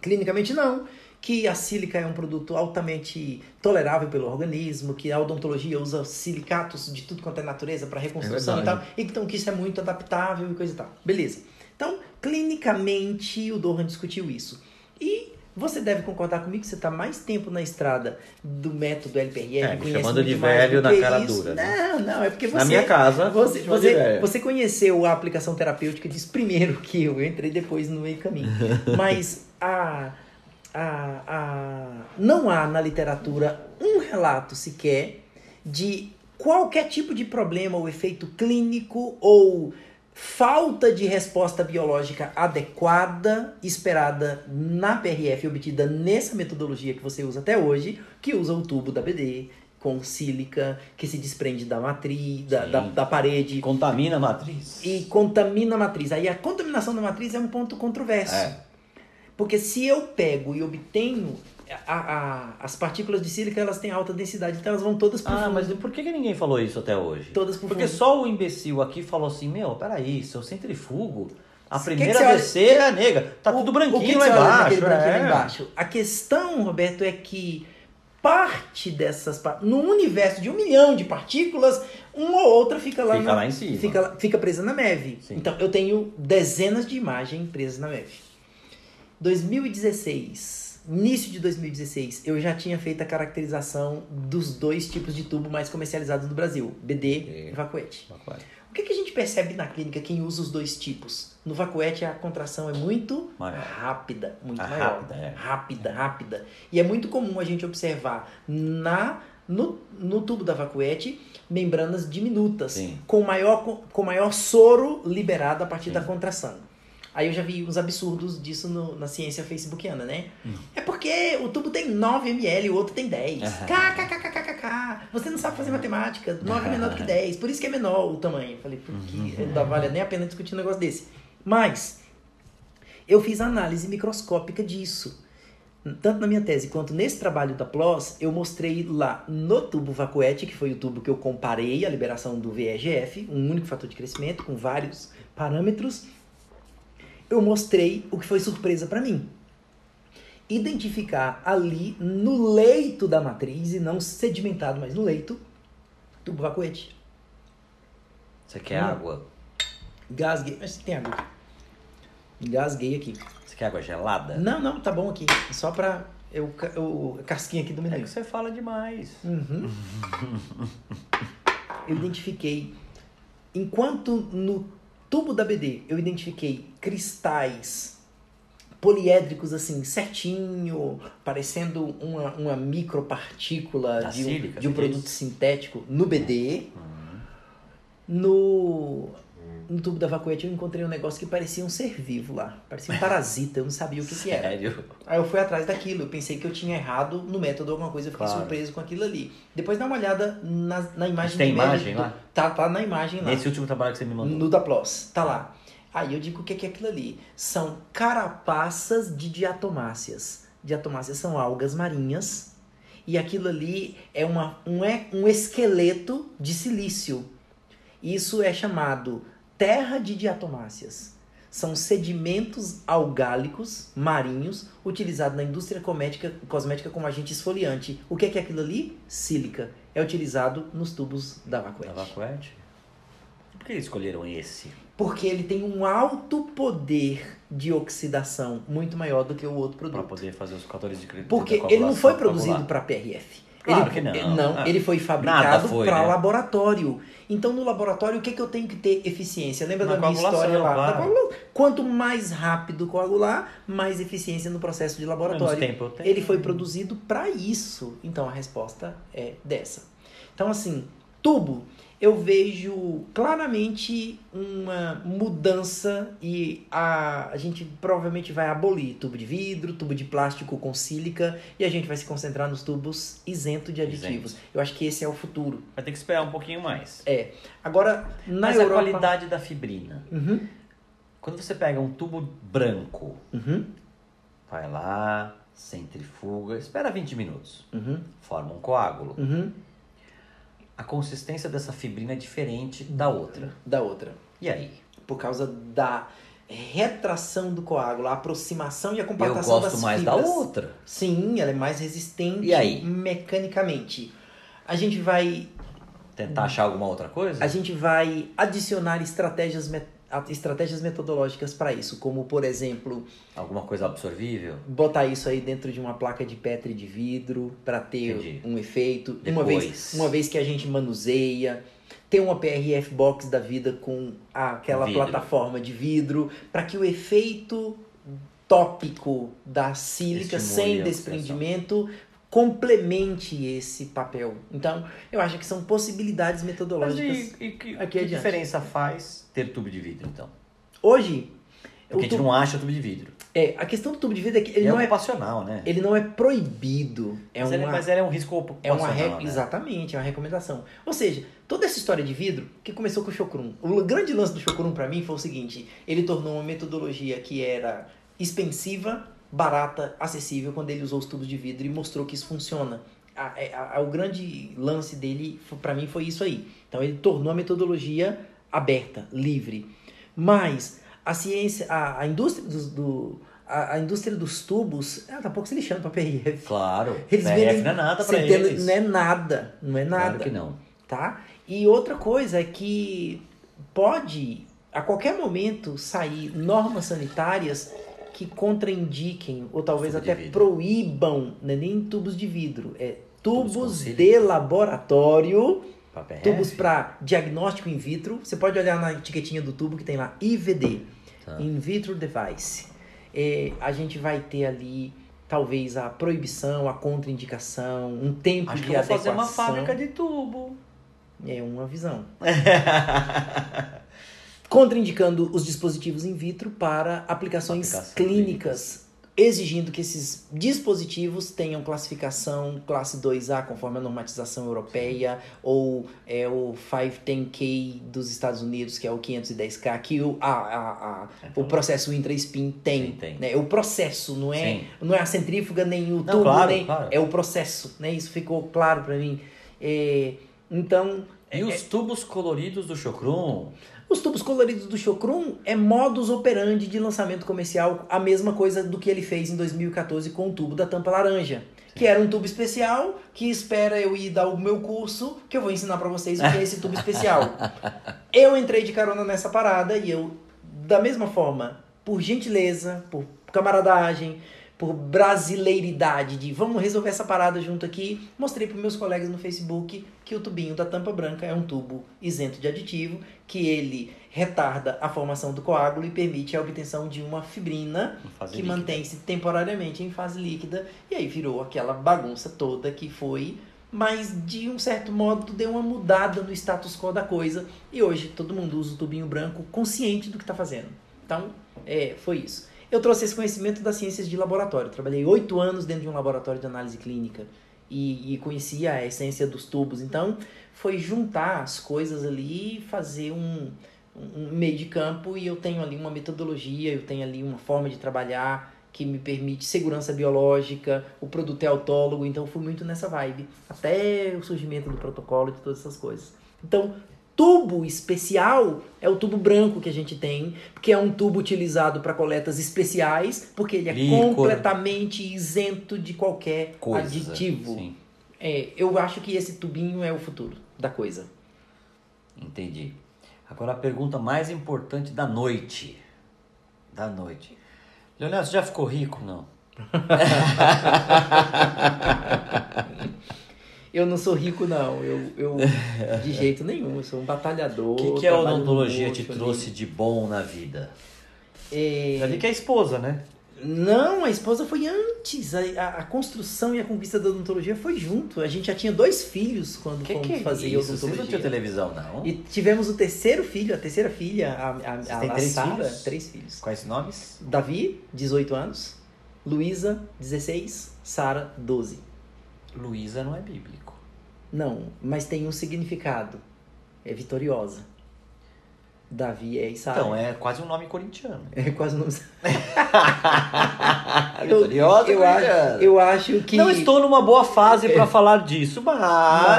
clinicamente não, que a sílica é um produto altamente tolerável pelo organismo, que a odontologia usa silicatos de tudo quanto é natureza para reconstrução É e tal, e então que isso é muito adaptável e coisa e tal. Beleza. Então, clinicamente, o Dohan discutiu isso. E você deve concordar comigo que você está mais tempo na estrada do método LPRF. É, me chamando de velho na cara isso. dura, né? Não, não, é porque você. Na minha casa, Você, você, você conheceu a aplicação terapêutica disso primeiro [laughs] que eu. Eu entrei depois no meio caminho. [laughs] Mas a, a, a, não há na literatura um relato sequer de qualquer tipo de problema ou efeito clínico ou falta de resposta biológica adequada esperada na PRF obtida nessa metodologia que você usa até hoje, que usa o tubo da BD com sílica que se desprende da matriz, da, da, da parede Contamina a matriz. e contamina a matriz. Aí a contaminação da matriz é um ponto controverso. É. Porque se eu pego e obtenho a- a- as partículas de sílica, elas têm alta densidade, então elas vão todas pro Ah, fundo. mas por que, que ninguém falou isso até hoje? Todas pro Porque fundo. só o imbecil aqui falou assim, meu, peraí, se eu centrifugo, a primeira descer é a nega. Tá O- tudo o que branquinho que lá embaixo. naquele branquinho lá é. embaixo? A questão, Roberto, é que parte dessas... No universo de um milhão de partículas, uma ou outra fica lá, Fica na- lá em cima. Fica, lá- fica presa na MEV. Sim. Então, eu tenho dezenas de imagens presas na MEV. 2016, início de 2016, eu já tinha feito a caracterização dos dois tipos de tubo mais comercializados no Brasil, BD É. e vacuete. Aquário. O que, que a gente percebe na clínica quem usa os dois tipos? No vacuete a contração é muito Maior. rápida, muito Ah, maior. rápida, é. rápida, rápida. E é muito comum a gente observar na no, no tubo da vacuete membranas diminutas, Sim. com maior, com maior soro liberado a partir Sim. da contração. Aí eu já vi uns absurdos disso no- na ciência facebookiana, né? Hum. É porque o tubo tem 9 ml e o outro tem 10. Ah. KKKKKK. Você não sabe fazer matemática. 9 é menor do que 10. Por isso que é menor o tamanho. Eu falei, porque Uhum. não vale nem a pena discutir um negócio desse. Mas eu fiz análise microscópica disso. tanto na minha tese quanto nesse trabalho da PLOS, eu mostrei lá no tubo vacuete, que foi o tubo que eu comparei a liberação do VEGF, um único fator de crescimento com vários parâmetros, eu mostrei o que foi surpresa para mim. Identificar ali no leito da matriz, e não sedimentado, mas no leito, tubo vacuete. Você quer Hum. água? Gasguei, mas tem água. Engasguei aqui. Você quer água gelada? Não, não, tá bom aqui. Só pra eu, eu casquinha aqui do É menino. que você fala demais. Uhum. [laughs] eu identifiquei, enquanto no tubo da BD eu identifiquei cristais poliédricos assim, certinho, parecendo uma, uma micropartícula de um, sílica, de um produto sintético no BD. Hum. No, no tubo da vacuete eu encontrei um negócio que parecia um ser vivo lá. Parecia um parasita, eu não sabia o que, que era. Sério? Aí eu fui atrás daquilo, eu pensei que eu tinha errado no método alguma coisa, eu fiquei Claro. surpreso com aquilo ali. Depois dá uma olhada na, na imagem Tem do imagem método. lá? Tá, tá na imagem lá. Nesse último trabalho que você me mandou. No da PLOS, tá lá. Aí eu digo o que que é aquilo ali? São carapaças de diatomáceas. Diatomáceas são algas marinhas e aquilo ali é uma, um, é um esqueleto de silício. Isso é chamado terra de diatomáceas. São sedimentos algálicos marinhos utilizados na indústria cosmética, cosmética como agente esfoliante. O que é, que é aquilo ali? Sílica. É utilizado nos tubos da Da Vacuete. Vacuete? Por que escolheram esse? Porque ele tem um alto poder de oxidação muito maior do que o outro produto. poder fazer os fatores de crescimento. Porque ele não foi produzido para PRF. Claro ele, que não. ele- Não, Ah, ele foi fabricado para né? laboratório. Então, no laboratório, o que, que eu tenho que ter eficiência? Lembra Na da minha história lá? claro. Quanto mais rápido coagular, mais eficiência no processo de laboratório. Menos tempo eu tenho. Ele foi produzido para isso. Então, a resposta é dessa. Então, assim, tubo, eu vejo claramente uma mudança e a, a gente provavelmente vai abolir tubo de vidro, tubo de plástico com sílica e a gente vai se concentrar nos tubos isento de aditivos. Eu acho que esse é o futuro. Vai ter que esperar um pouquinho mais. É. Agora, na Mas Europa... a qualidade da fibrina. Uhum, Quando você pega um tubo branco, uhum, vai lá, centrifuga, espera 20 minutos, uhum, forma um coágulo. uhum. A consistência dessa fibrina é diferente da outra. Da outra. E aí? Por causa da retração do coágulo, a aproximação e a Eu compactação gosto das mais fibras. da outra. Sim, ela é mais resistente E aí? mecanicamente. A gente vai Tentar achar alguma outra coisa? a gente vai adicionar estratégias met- a- estratégias metodológicas para isso, como por exemplo, Alguma coisa absorvível? botar isso aí dentro de uma placa de Petri de vidro para ter Entendi. um efeito. Uma Depois. vez, uma vez que a gente manuseia, ter uma PRF box da vida com aquela Vidro. plataforma de vidro para que o efeito tópico da sílica Estimule sem desprendimento complemente esse papel. Então, eu acho que são possibilidades Mas metodológicas. e, e que, aqui que diferença faz ter tubo de vidro, então? Hoje, Porque a gente tubo- não acha tubo de vidro. é, a questão do tubo de vidro é que ele é não é, ocupacional, né? ele não é proibido. É mas, uma, ele, mas ele é um risco É uma re... né? Exatamente, é uma recomendação. Ou seja, toda essa história de vidro que começou com o Chocrum. O grande lance do Chocrum para mim foi o seguinte: ele tornou uma metodologia que era expensiva, barata, acessível quando ele usou os tubos de vidro e mostrou que isso funciona. A- a- a- o grande lance dele, para mim, foi isso aí. Então ele tornou a metodologia aberta, livre. Mas a ciência, a, a indústria dos, do, a, a indústria dos tubos, ela tá pouco se lixando para PRF. Claro. Eles PRF vendem não é nada pra centenas- eles. Não é nada, não é nada, Claro que não. tá? E outra coisa é que pode a qualquer momento sair normas sanitárias que contraindiquem ou talvez Tubo até proíbam, não é nem tubos de vidro, é Tubos tubos de laboratório, PRF? tubos para diagnóstico in vitro. Você pode olhar na etiquetinha do tubo que tem lá IVD, Tá. In Vitro Device. É, a gente vai ter ali talvez a proibição, a contraindicação, um tempo Acho de que vou fazer uma adequação. fábrica de tubo. É uma visão. [laughs] Contraindicando os dispositivos in vitro para aplicações Aplicação clínicas exigindo que esses dispositivos tenham classificação classe 2A, conforme a normatização europeia, ou é, o 510K dos Estados Unidos, que é o 510K, que o, a, a, a Então, o processo intra-spin tem. Sim, tem. Né? O processo, não é, Sim. não é a centrífuga, nem o tubo, claro, nem, claro. é o processo. Né? Isso ficou claro para mim. É, então, E os tubos coloridos do Chocrum? Os tubos coloridos do Chocrum é modus operandi de lançamento comercial, a mesma coisa do que ele fez em 2014 com o tubo da tampa laranja. Que era um tubo especial que espera eu ir dar o meu curso, que eu vou ensinar pra vocês o que é esse tubo especial. [laughs] Eu entrei de carona nessa parada e eu, da mesma forma, por gentileza, por camaradagem, por brasileiridade de vamos resolver essa parada junto aqui, mostrei para meus colegas no Facebook que o tubinho da tampa branca é um tubo isento de aditivo, que ele retarda a formação do coágulo e permite a obtenção de uma fibrina que mantém-se temporariamente em fase líquida. E aí virou aquela bagunça toda que foi mas de um certo modo deu uma mudada no status quo da coisa. E hoje todo mundo usa o tubinho branco consciente do que está fazendo. Então, é, foi isso. Eu trouxe esse conhecimento das ciências de laboratório. Trabalhei oito anos dentro de um laboratório de análise clínica e, e conhecia a essência dos tubos. Então, foi juntar as coisas ali e fazer um, um meio de campo. E eu tenho ali uma metodologia, eu tenho ali uma forma de trabalhar que me permite segurança biológica, o produto é autólogo, então fui muito nessa vibe, até o surgimento do protocolo e de todas essas coisas. Então, tubo especial é o tubo branco que a gente tem, porque é um tubo utilizado para coletas especiais, porque ele é Líquor. completamente isento de qualquer Coisa. aditivo. Sim, É, eu acho que esse tubinho é o futuro da coisa. entendi. Agora a pergunta mais importante da noite. Da noite. Leonel, você já ficou rico? Não. [laughs] [laughs] [laughs] Eu não sou rico, não. Eu, eu [laughs] de jeito nenhum. Eu sou um batalhador. O que, que a odontologia te trouxe de bom na vida? É, Já vi que é a esposa, né? Não, a esposa foi antes. A, a, a construção e a conquista da odontologia foi junto. A gente já tinha dois filhos quando que fomos que é fazer isso? Vocês não odontologia. tinham televisão, não? E tivemos o terceiro filho, a terceira filha, a, a, a, têm a três Sara, filhos? três filhos. Quais nomes? Davi, 18 anos. Luísa, 16. Sara, 12. Luísa não é bíblico. Não, mas tem um significado. É vitoriosa. Davi é Sara. Então, é quase um nome corintiano. É quase o nome. [laughs] Vitoriosa eu, corintiana. acho, eu acho que. Não estou numa boa fase para falar disso, mas,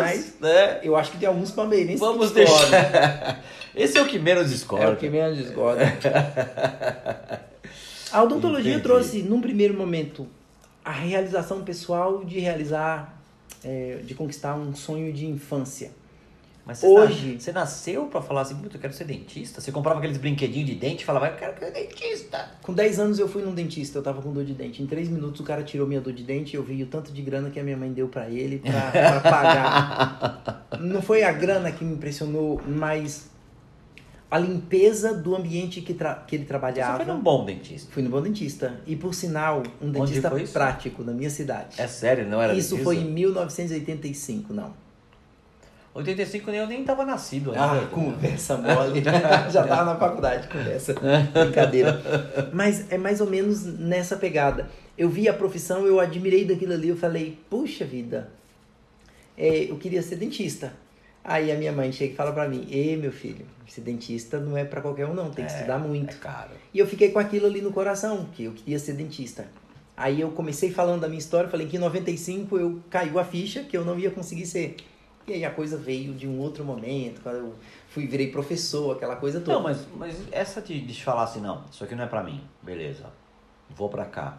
Mas- né, Eu acho que tem alguns palmeirenses vamos que discordam. deixar. [laughs] Esse é o que menos discorda. É o que menos discorda. [laughs] A odontologia Entendi. trouxe, num primeiro momento, a realização pessoal de realizar, é, de conquistar um sonho de infância. Mas você, Hoje- você nasceu para falar assim, puta, eu quero ser dentista? Você comprava aqueles brinquedinhos de dente e falava, eu quero ser dentista. Com 10 anos eu fui num dentista, eu tava com dor de dente. Em 3 minutos o cara tirou minha dor de dente, eu vi o tanto de grana que a minha mãe deu pra ele pra, pra pagar. [laughs] Não foi a grana que me impressionou, mas a limpeza do ambiente que, que ele Você trabalhava. foi num bom dentista. Fui no bom dentista. E por sinal, um dentista prático da minha cidade. É sério, não era Isso dentista? foi em 1985, não. 85 nem eu nem tava nascido ainda. Ah, conversa mole. [laughs] Já tava na faculdade, conversa. Brincadeira. Mas é mais ou menos nessa pegada. Eu vi a profissão, eu admirei daquilo ali, eu falei, puxa vida, é, eu queria ser dentista. Aí a minha mãe chega e fala pra mim, ei meu filho, ser dentista não é pra qualquer um não, tem que estudar muito. É caro. E eu fiquei com aquilo ali no coração, que eu queria ser dentista. Aí eu comecei falando da minha história, falei que em 95 eu caiu a ficha que eu não ia conseguir ser. E aí a coisa veio de um outro momento, quando eu fui virei professor, aquela coisa toda. Não, mas, mas essa de, de falar assim, não, isso aqui não é pra mim, beleza, vou pra cá.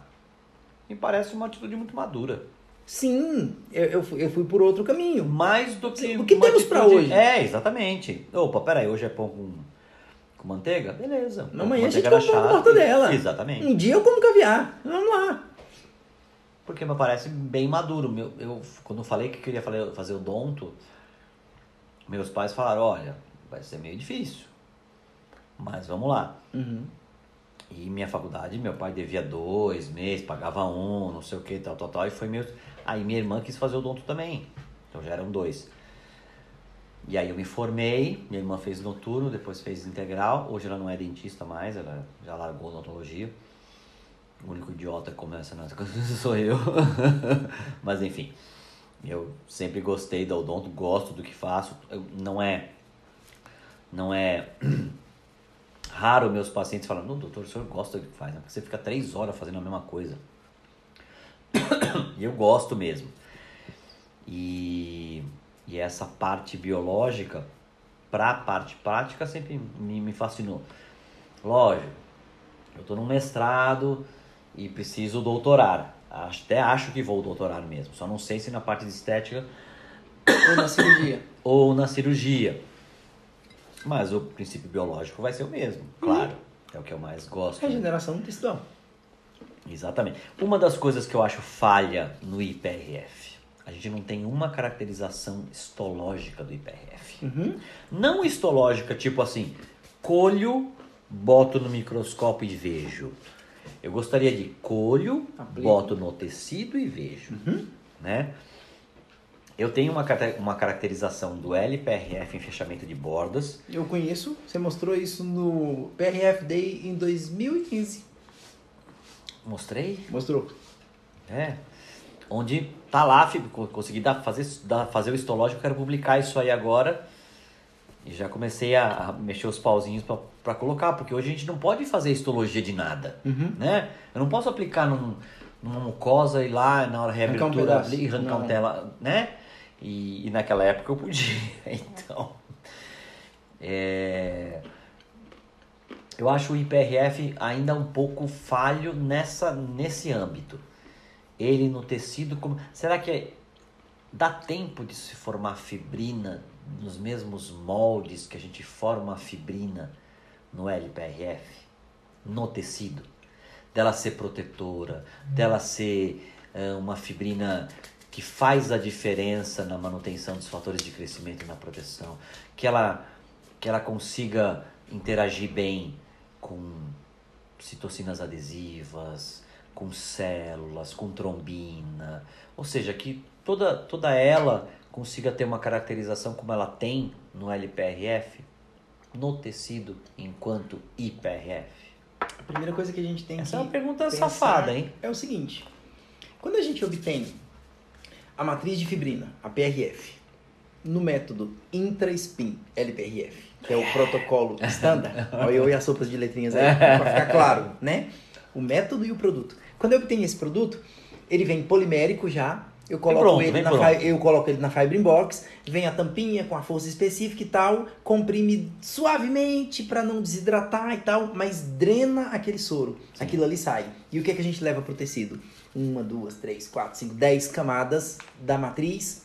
Me parece uma atitude muito madura. Sim, eu, eu, fui, eu fui por outro caminho. Mais do que. O que uma temos atitude- hoje? É, exatamente. Opa, peraí, hoje é pão com, com manteiga? Beleza. Pão Amanhã a gente come rachada. mortadela. Exatamente. Um dia eu como caviar. Vamos lá. Porque me parece bem maduro. Meu, eu, quando eu falei que queria fazer, fazer odonto, meus pais falaram, olha, vai ser meio difícil. Mas vamos lá. Uhum. E minha faculdade, meu pai devia dois meses, pagava um, não sei o que, tal, tal, tal. E foi meio. Aí minha irmã quis fazer odonto também. Então já eram dois. E aí eu me formei, minha irmã fez noturno, depois fez integral. Hoje ela não é dentista mais, ela já largou odontologia. O único idiota que começa nas [laughs] coisas sou eu. [laughs] Mas enfim, eu sempre gostei da odonto, gosto do que faço. Eu, não é não é [clears throat] raro meus pacientes falam, não, doutor, o senhor gosta do que faz, né? Porque você fica três horas fazendo a mesma coisa. [coughs] E eu gosto mesmo. E, e essa parte biológica, para a parte prática, sempre me, me fascinou. Lógico, eu estou no mestrado e preciso doutorar. Até acho que vou doutorar mesmo. Só não sei se na parte de estética ou na cirurgia. [coughs] ou na cirurgia. Mas o princípio biológico vai ser o mesmo, claro. É o que eu mais gosto. Regeneração do tecido. Exatamente. Uma das coisas que eu acho falha no IPRF, a gente não tem uma caracterização histológica do IPRF. Uhum. Não histológica, tipo assim, colho, boto no microscópio e vejo. Eu gostaria de colho, Aplico. boto no tecido e vejo, Uhum. né? Eu tenho uma, uma caracterização do LPRF em fechamento de bordas. Eu conheço, você mostrou isso no PRF Day em 2015. Mostrei? Mostrou. É. Onde tá lá, consegui dar, fazer, dar, fazer o histológico, quero publicar isso aí agora. E já comecei a, a mexer os pauzinhos pra colocar, porque hoje a gente não pode fazer histologia de nada, Uhum. né? Eu não posso aplicar num, numa mucosa e lá na hora da Arrancar um reabertura pedaço. arrancar um tela, né? E, e naquela época eu podia, [laughs] então... É... Eu acho o IPRF ainda um pouco falho nessa, nesse âmbito. Ele no tecido, como será que é- dá tempo de se formar fibrina nos mesmos moldes que a gente forma a fibrina no LPRF, no tecido? Dela ser protetora, dela ser eh, uma fibrina que faz a diferença na manutenção dos fatores de crescimento e na proteção, que ela, que ela consiga interagir bem com citocinas adesivas, com células, com trombina, ou seja, que toda, toda ela consiga ter uma caracterização como ela tem no LPRF, no tecido, enquanto IPRF. A primeira coisa que a gente tem Essa que é uma pergunta safada, hein? É o seguinte: quando a gente obtém a matriz de fibrina, a PRF, no método intra-spin LPRF, que é o protocolo standard, [laughs] olha eu e as sopas de letrinhas aí, pra ficar claro, né? O método e o produto. Quando eu obtenho esse produto, ele vem polimérico já. Eu coloco, pronto, ele na eu coloco ele na Fibrin Box, vem a tampinha com a força específica e tal, comprime suavemente para não desidratar e tal, mas drena aquele soro. Aquilo ali sai. E o que, é que a gente leva pro tecido? Uma, duas, três, quatro, cinco, dez camadas da matriz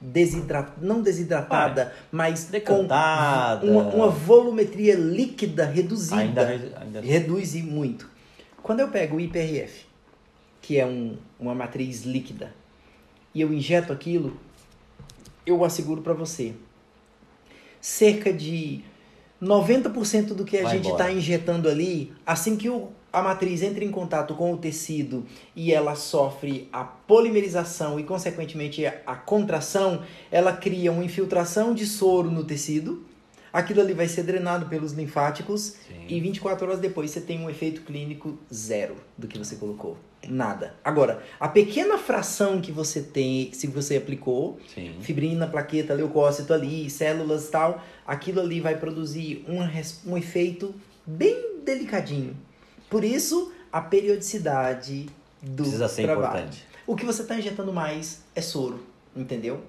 desidrat... não desidratada, mas Decantada. com uma, uma volumetria líquida reduzida. Ainda, ainda Reduz muito. Quando eu pego o IPRF, que é um, uma matriz líquida, e eu injeto aquilo, eu asseguro para você, cerca de 90% do que a Vai gente está injetando ali, assim que o, a matriz entra em contato com o tecido e ela sofre a polimerização e, consequentemente, a, contração, ela cria uma infiltração de soro no tecido. Aquilo ali vai ser drenado pelos linfáticos Sim. e 24 horas depois você tem um efeito clínico zero do que você colocou. Nada. Agora, a pequena fração que você tem, se você aplicou, Sim. fibrina, plaqueta, leucócito ali, células e tal, aquilo ali vai produzir um, um efeito bem delicadinho. Por isso, a periodicidade do Precisa ser trabalho. importante. O que você está injetando mais é soro, entendeu?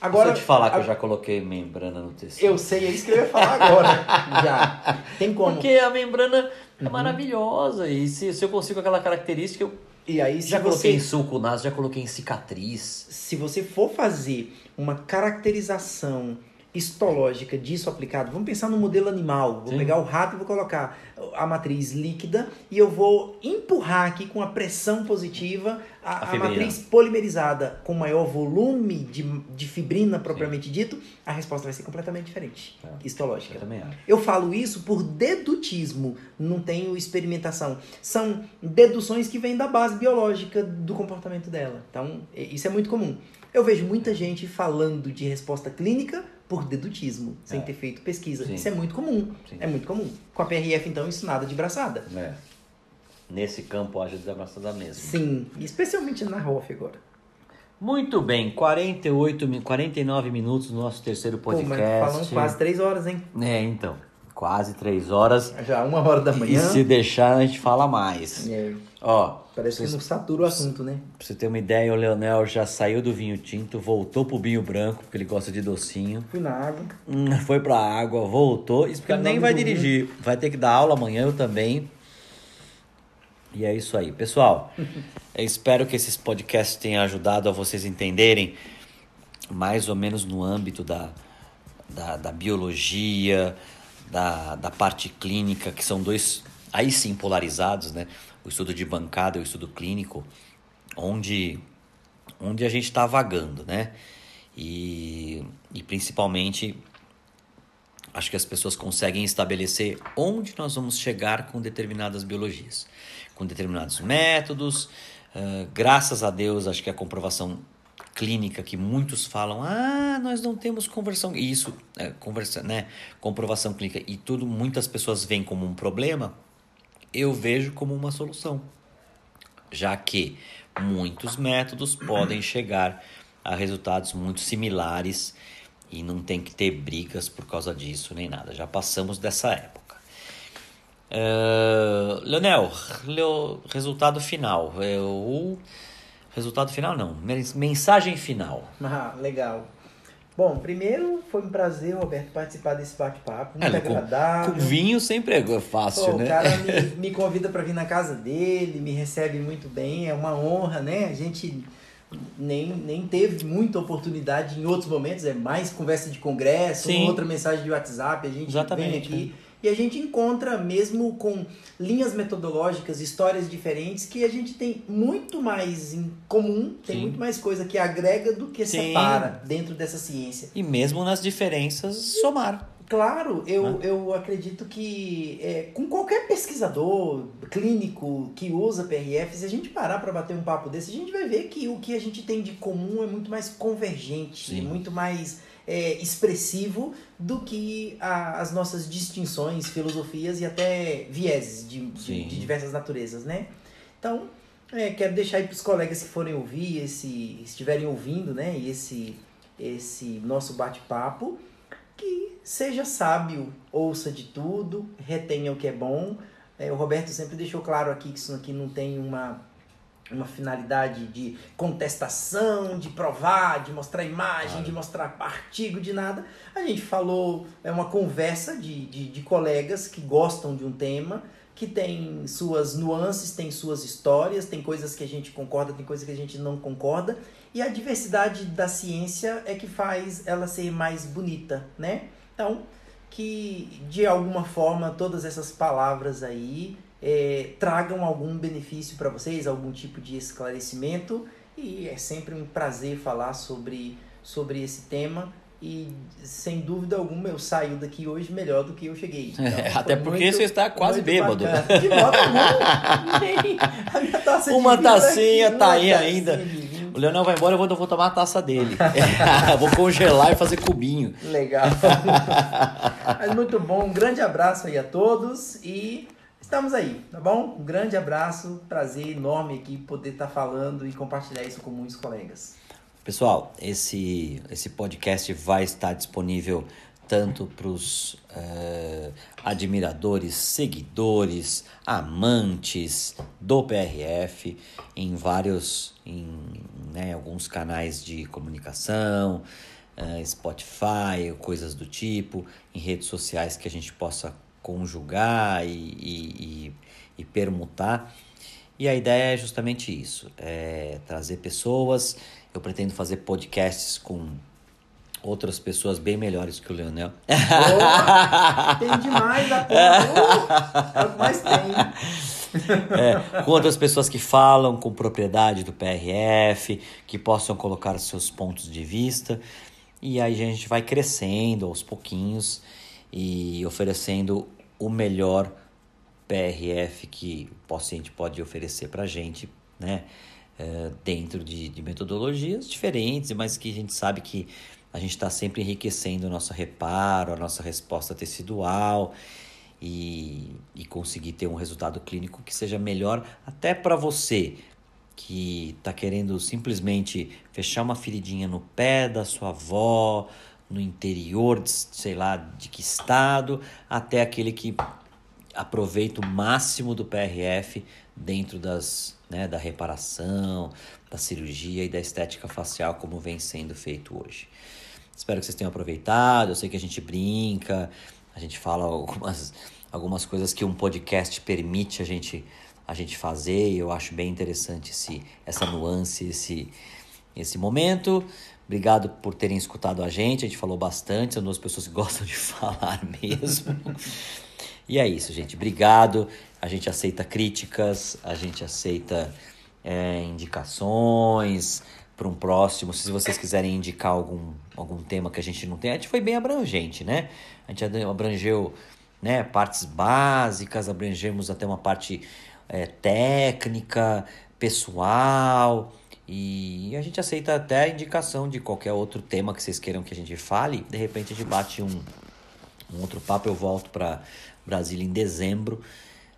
Agora, Deixa eu te falar que a- eu já coloquei membrana no tecido. eu sei, é isso que eu ia falar agora. [laughs] já. Tem como. Porque a membrana é maravilhosa e se, se eu consigo aquela característica, eu E aí, se já coloquei você em sulco naso, já coloquei em cicatriz. se você for fazer uma caracterização histológica disso aplicado, vamos pensar no modelo animal. Vou Sim. pegar o rato e vou colocar a matriz líquida e eu vou empurrar aqui com a pressão positiva a, A a matriz polimerizada com maior volume de, de fibrina propriamente dito, a resposta vai ser completamente diferente, É. histológica. Eu também acho. Eu falo isso por dedutismo, não tenho experimentação. São deduções que vêm da base biológica do comportamento dela. Então, isso é muito comum. Eu vejo muita gente falando de resposta clínica por dedutismo, sem É. ter feito pesquisa. Sim. Isso é muito comum. Sim. É muito comum. Com a PRF, então, isso nada de braçada. É. nesse campo haja desabraçada mesmo. Sim, especialmente na ROF agora. Muito bem, 48, mi- 49 minutos no nosso terceiro Pô, podcast. mas falando quase três horas, hein? É, então, quase três horas. Já uma hora da E manhã. se deixar, a gente fala mais. É, Ó, parece que não satura o assunto, né? pra você ter uma ideia, o Leonel já saiu do vinho tinto, voltou pro vinho branco, porque ele gosta de docinho. Fui na água. Hum, Foi pra água, voltou. Isso porque Foi nem vai do vinho. dirigir. Vai ter que dar aula amanhã, eu também. E é isso aí. Pessoal, [laughs] eu espero que esses podcasts tenham ajudado a vocês entenderem mais ou menos no âmbito da, da, da biologia, da, da parte clínica, que são dois, aí sim, polarizados, né? O estudo de bancada o estudo clínico, onde, onde a gente está vagando, né? E, e principalmente acho que as pessoas conseguem estabelecer onde nós vamos chegar com determinadas biologias, com determinados métodos. Ah, graças a Deus, acho que a comprovação clínica que muitos falam, ah, nós não temos conversão, isso, é, conversa, né, comprovação clínica, e tudo, muitas pessoas veem como um problema, eu vejo como uma solução, já que muitos métodos podem chegar a resultados muito similares e não tem que ter brigas por causa disso nem nada. Já passamos dessa época. Uh, Leonel, leo- resultado final. O resultado final não, men- mensagem final. Ah, legal. Bom, primeiro foi um prazer, Roberto, participar desse bate-papo. Muito É, com, agradável. com vinho sempre é fácil, Pô, né? O cara me, [laughs] me convida para vir na casa dele, me recebe muito bem, é uma honra, né? A gente nem, nem teve muita oportunidade em outros momentos, é mais conversa de congresso, outra mensagem de WhatsApp, a gente Exatamente, vem aqui e a gente encontra mesmo com linhas metodológicas, histórias diferentes que a gente tem muito mais em comum, tem Sim. muito mais coisa que agrega do que Sim. separa dentro dessa ciência. E mesmo nas diferenças, somar. Claro, eu, Né? eu acredito que é, com qualquer pesquisador clínico que usa PRF, se a gente parar para bater um papo desse, a gente vai ver que o que a gente tem de comum é muito mais convergente, Sim. muito mais é, expressivo do que a- as nossas distinções, filosofias e até vieses de, de, de diversas naturezas, né? Então, é, quero deixar aí para os colegas que forem ouvir, esse, estiverem ouvindo, né, esse, esse nosso bate-papo, que seja sábio, ouça de tudo, retenha o que é bom. É, o Roberto sempre deixou claro aqui que isso aqui não tem uma, uma finalidade de contestação, de provar, de mostrar imagem, Claro. de mostrar artigo, de nada. A gente falou, é uma conversa de, de, de colegas que gostam de um tema, que tem suas nuances, tem suas histórias, tem coisas que a gente concorda, tem coisas que a gente não concorda. E a diversidade da ciência é que faz ela ser mais bonita, né? Então, que de alguma forma todas essas palavras aí eh, tragam algum benefício para vocês, algum tipo de esclarecimento. E é sempre um prazer falar sobre, sobre esse tema. E sem dúvida alguma eu saio daqui hoje melhor do que eu cheguei. Então, É, até porque muito- você está quase bêbado. bacana. De modo algum, [laughs] taça Uma tacinha aqui, tá uma aí tacinha ainda. O Leonel vai embora, eu vou, eu vou tomar a taça dele. [laughs] vou congelar e fazer cubinho. Legal. [laughs] Mas muito bom. Um grande abraço aí a todos e estamos aí, tá bom? Um grande abraço. Prazer enorme aqui poder estar falando e compartilhar isso com muitos colegas. Pessoal, esse, esse podcast vai estar disponível tanto para os admiradores, seguidores, amantes do PRF em vários, em né, alguns canais de comunicação, eh, Spotify, coisas do tipo, em redes sociais que a gente possa conjugar e, e, e, e permutar. E a ideia é justamente isso, é trazer pessoas. Eu pretendo fazer podcasts com outras pessoas bem melhores que o Leonel. Oh, tem demais [laughs] a porra. Mais tem. É, com outras pessoas que falam com propriedade do PRF, que possam colocar seus pontos de vista. E aí a gente vai crescendo aos pouquinhos e oferecendo o melhor PRF que o paciente pode oferecer para a gente, né? É, dentro de, de metodologias diferentes, mas que a gente sabe que a gente está sempre enriquecendo o nosso reparo, a nossa resposta tecidual e, e conseguir ter um resultado clínico que seja melhor até para você que está querendo simplesmente fechar uma feridinha no pé da sua avó, no interior, de, sei lá de que estado, até aquele que aproveita o máximo do PRF dentro das, né, da reparação, da cirurgia e da estética facial, como vem sendo feito hoje. Espero que vocês tenham aproveitado. Eu sei que a gente brinca, a gente fala algumas, algumas coisas que um podcast permite a gente, a gente fazer, e eu acho bem interessante esse, essa nuance, esse, esse momento. Obrigado por terem escutado a gente. A gente falou bastante, são duas pessoas que [laughs] gostam de falar mesmo. e é isso, gente. Obrigado. A gente aceita críticas, a gente aceita é, indicações para um próximo. Se vocês quiserem indicar algum, algum tema que a gente não tem, a gente foi bem abrangente, né? A gente abrangeu né, partes básicas, abrangemos até uma parte é, técnica, pessoal. E a gente aceita até a indicação de qualquer outro tema que vocês queiram que a gente fale. De repente a gente bate um, um outro papo. Eu volto para Brasília em dezembro,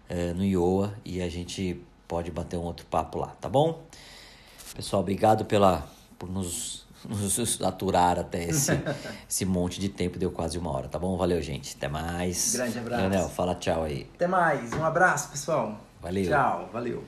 é, no IOA, e a gente pode bater um outro papo lá, tá bom? Pessoal, obrigado pela, por nos, [laughs] nos aturar até esse, [laughs] esse monte de tempo. Deu quase uma hora, tá bom? Valeu, gente. Até mais. Grande abraço. Leonel, fala tchau aí. Até mais. Um abraço, pessoal. Valeu. Tchau. Valeu.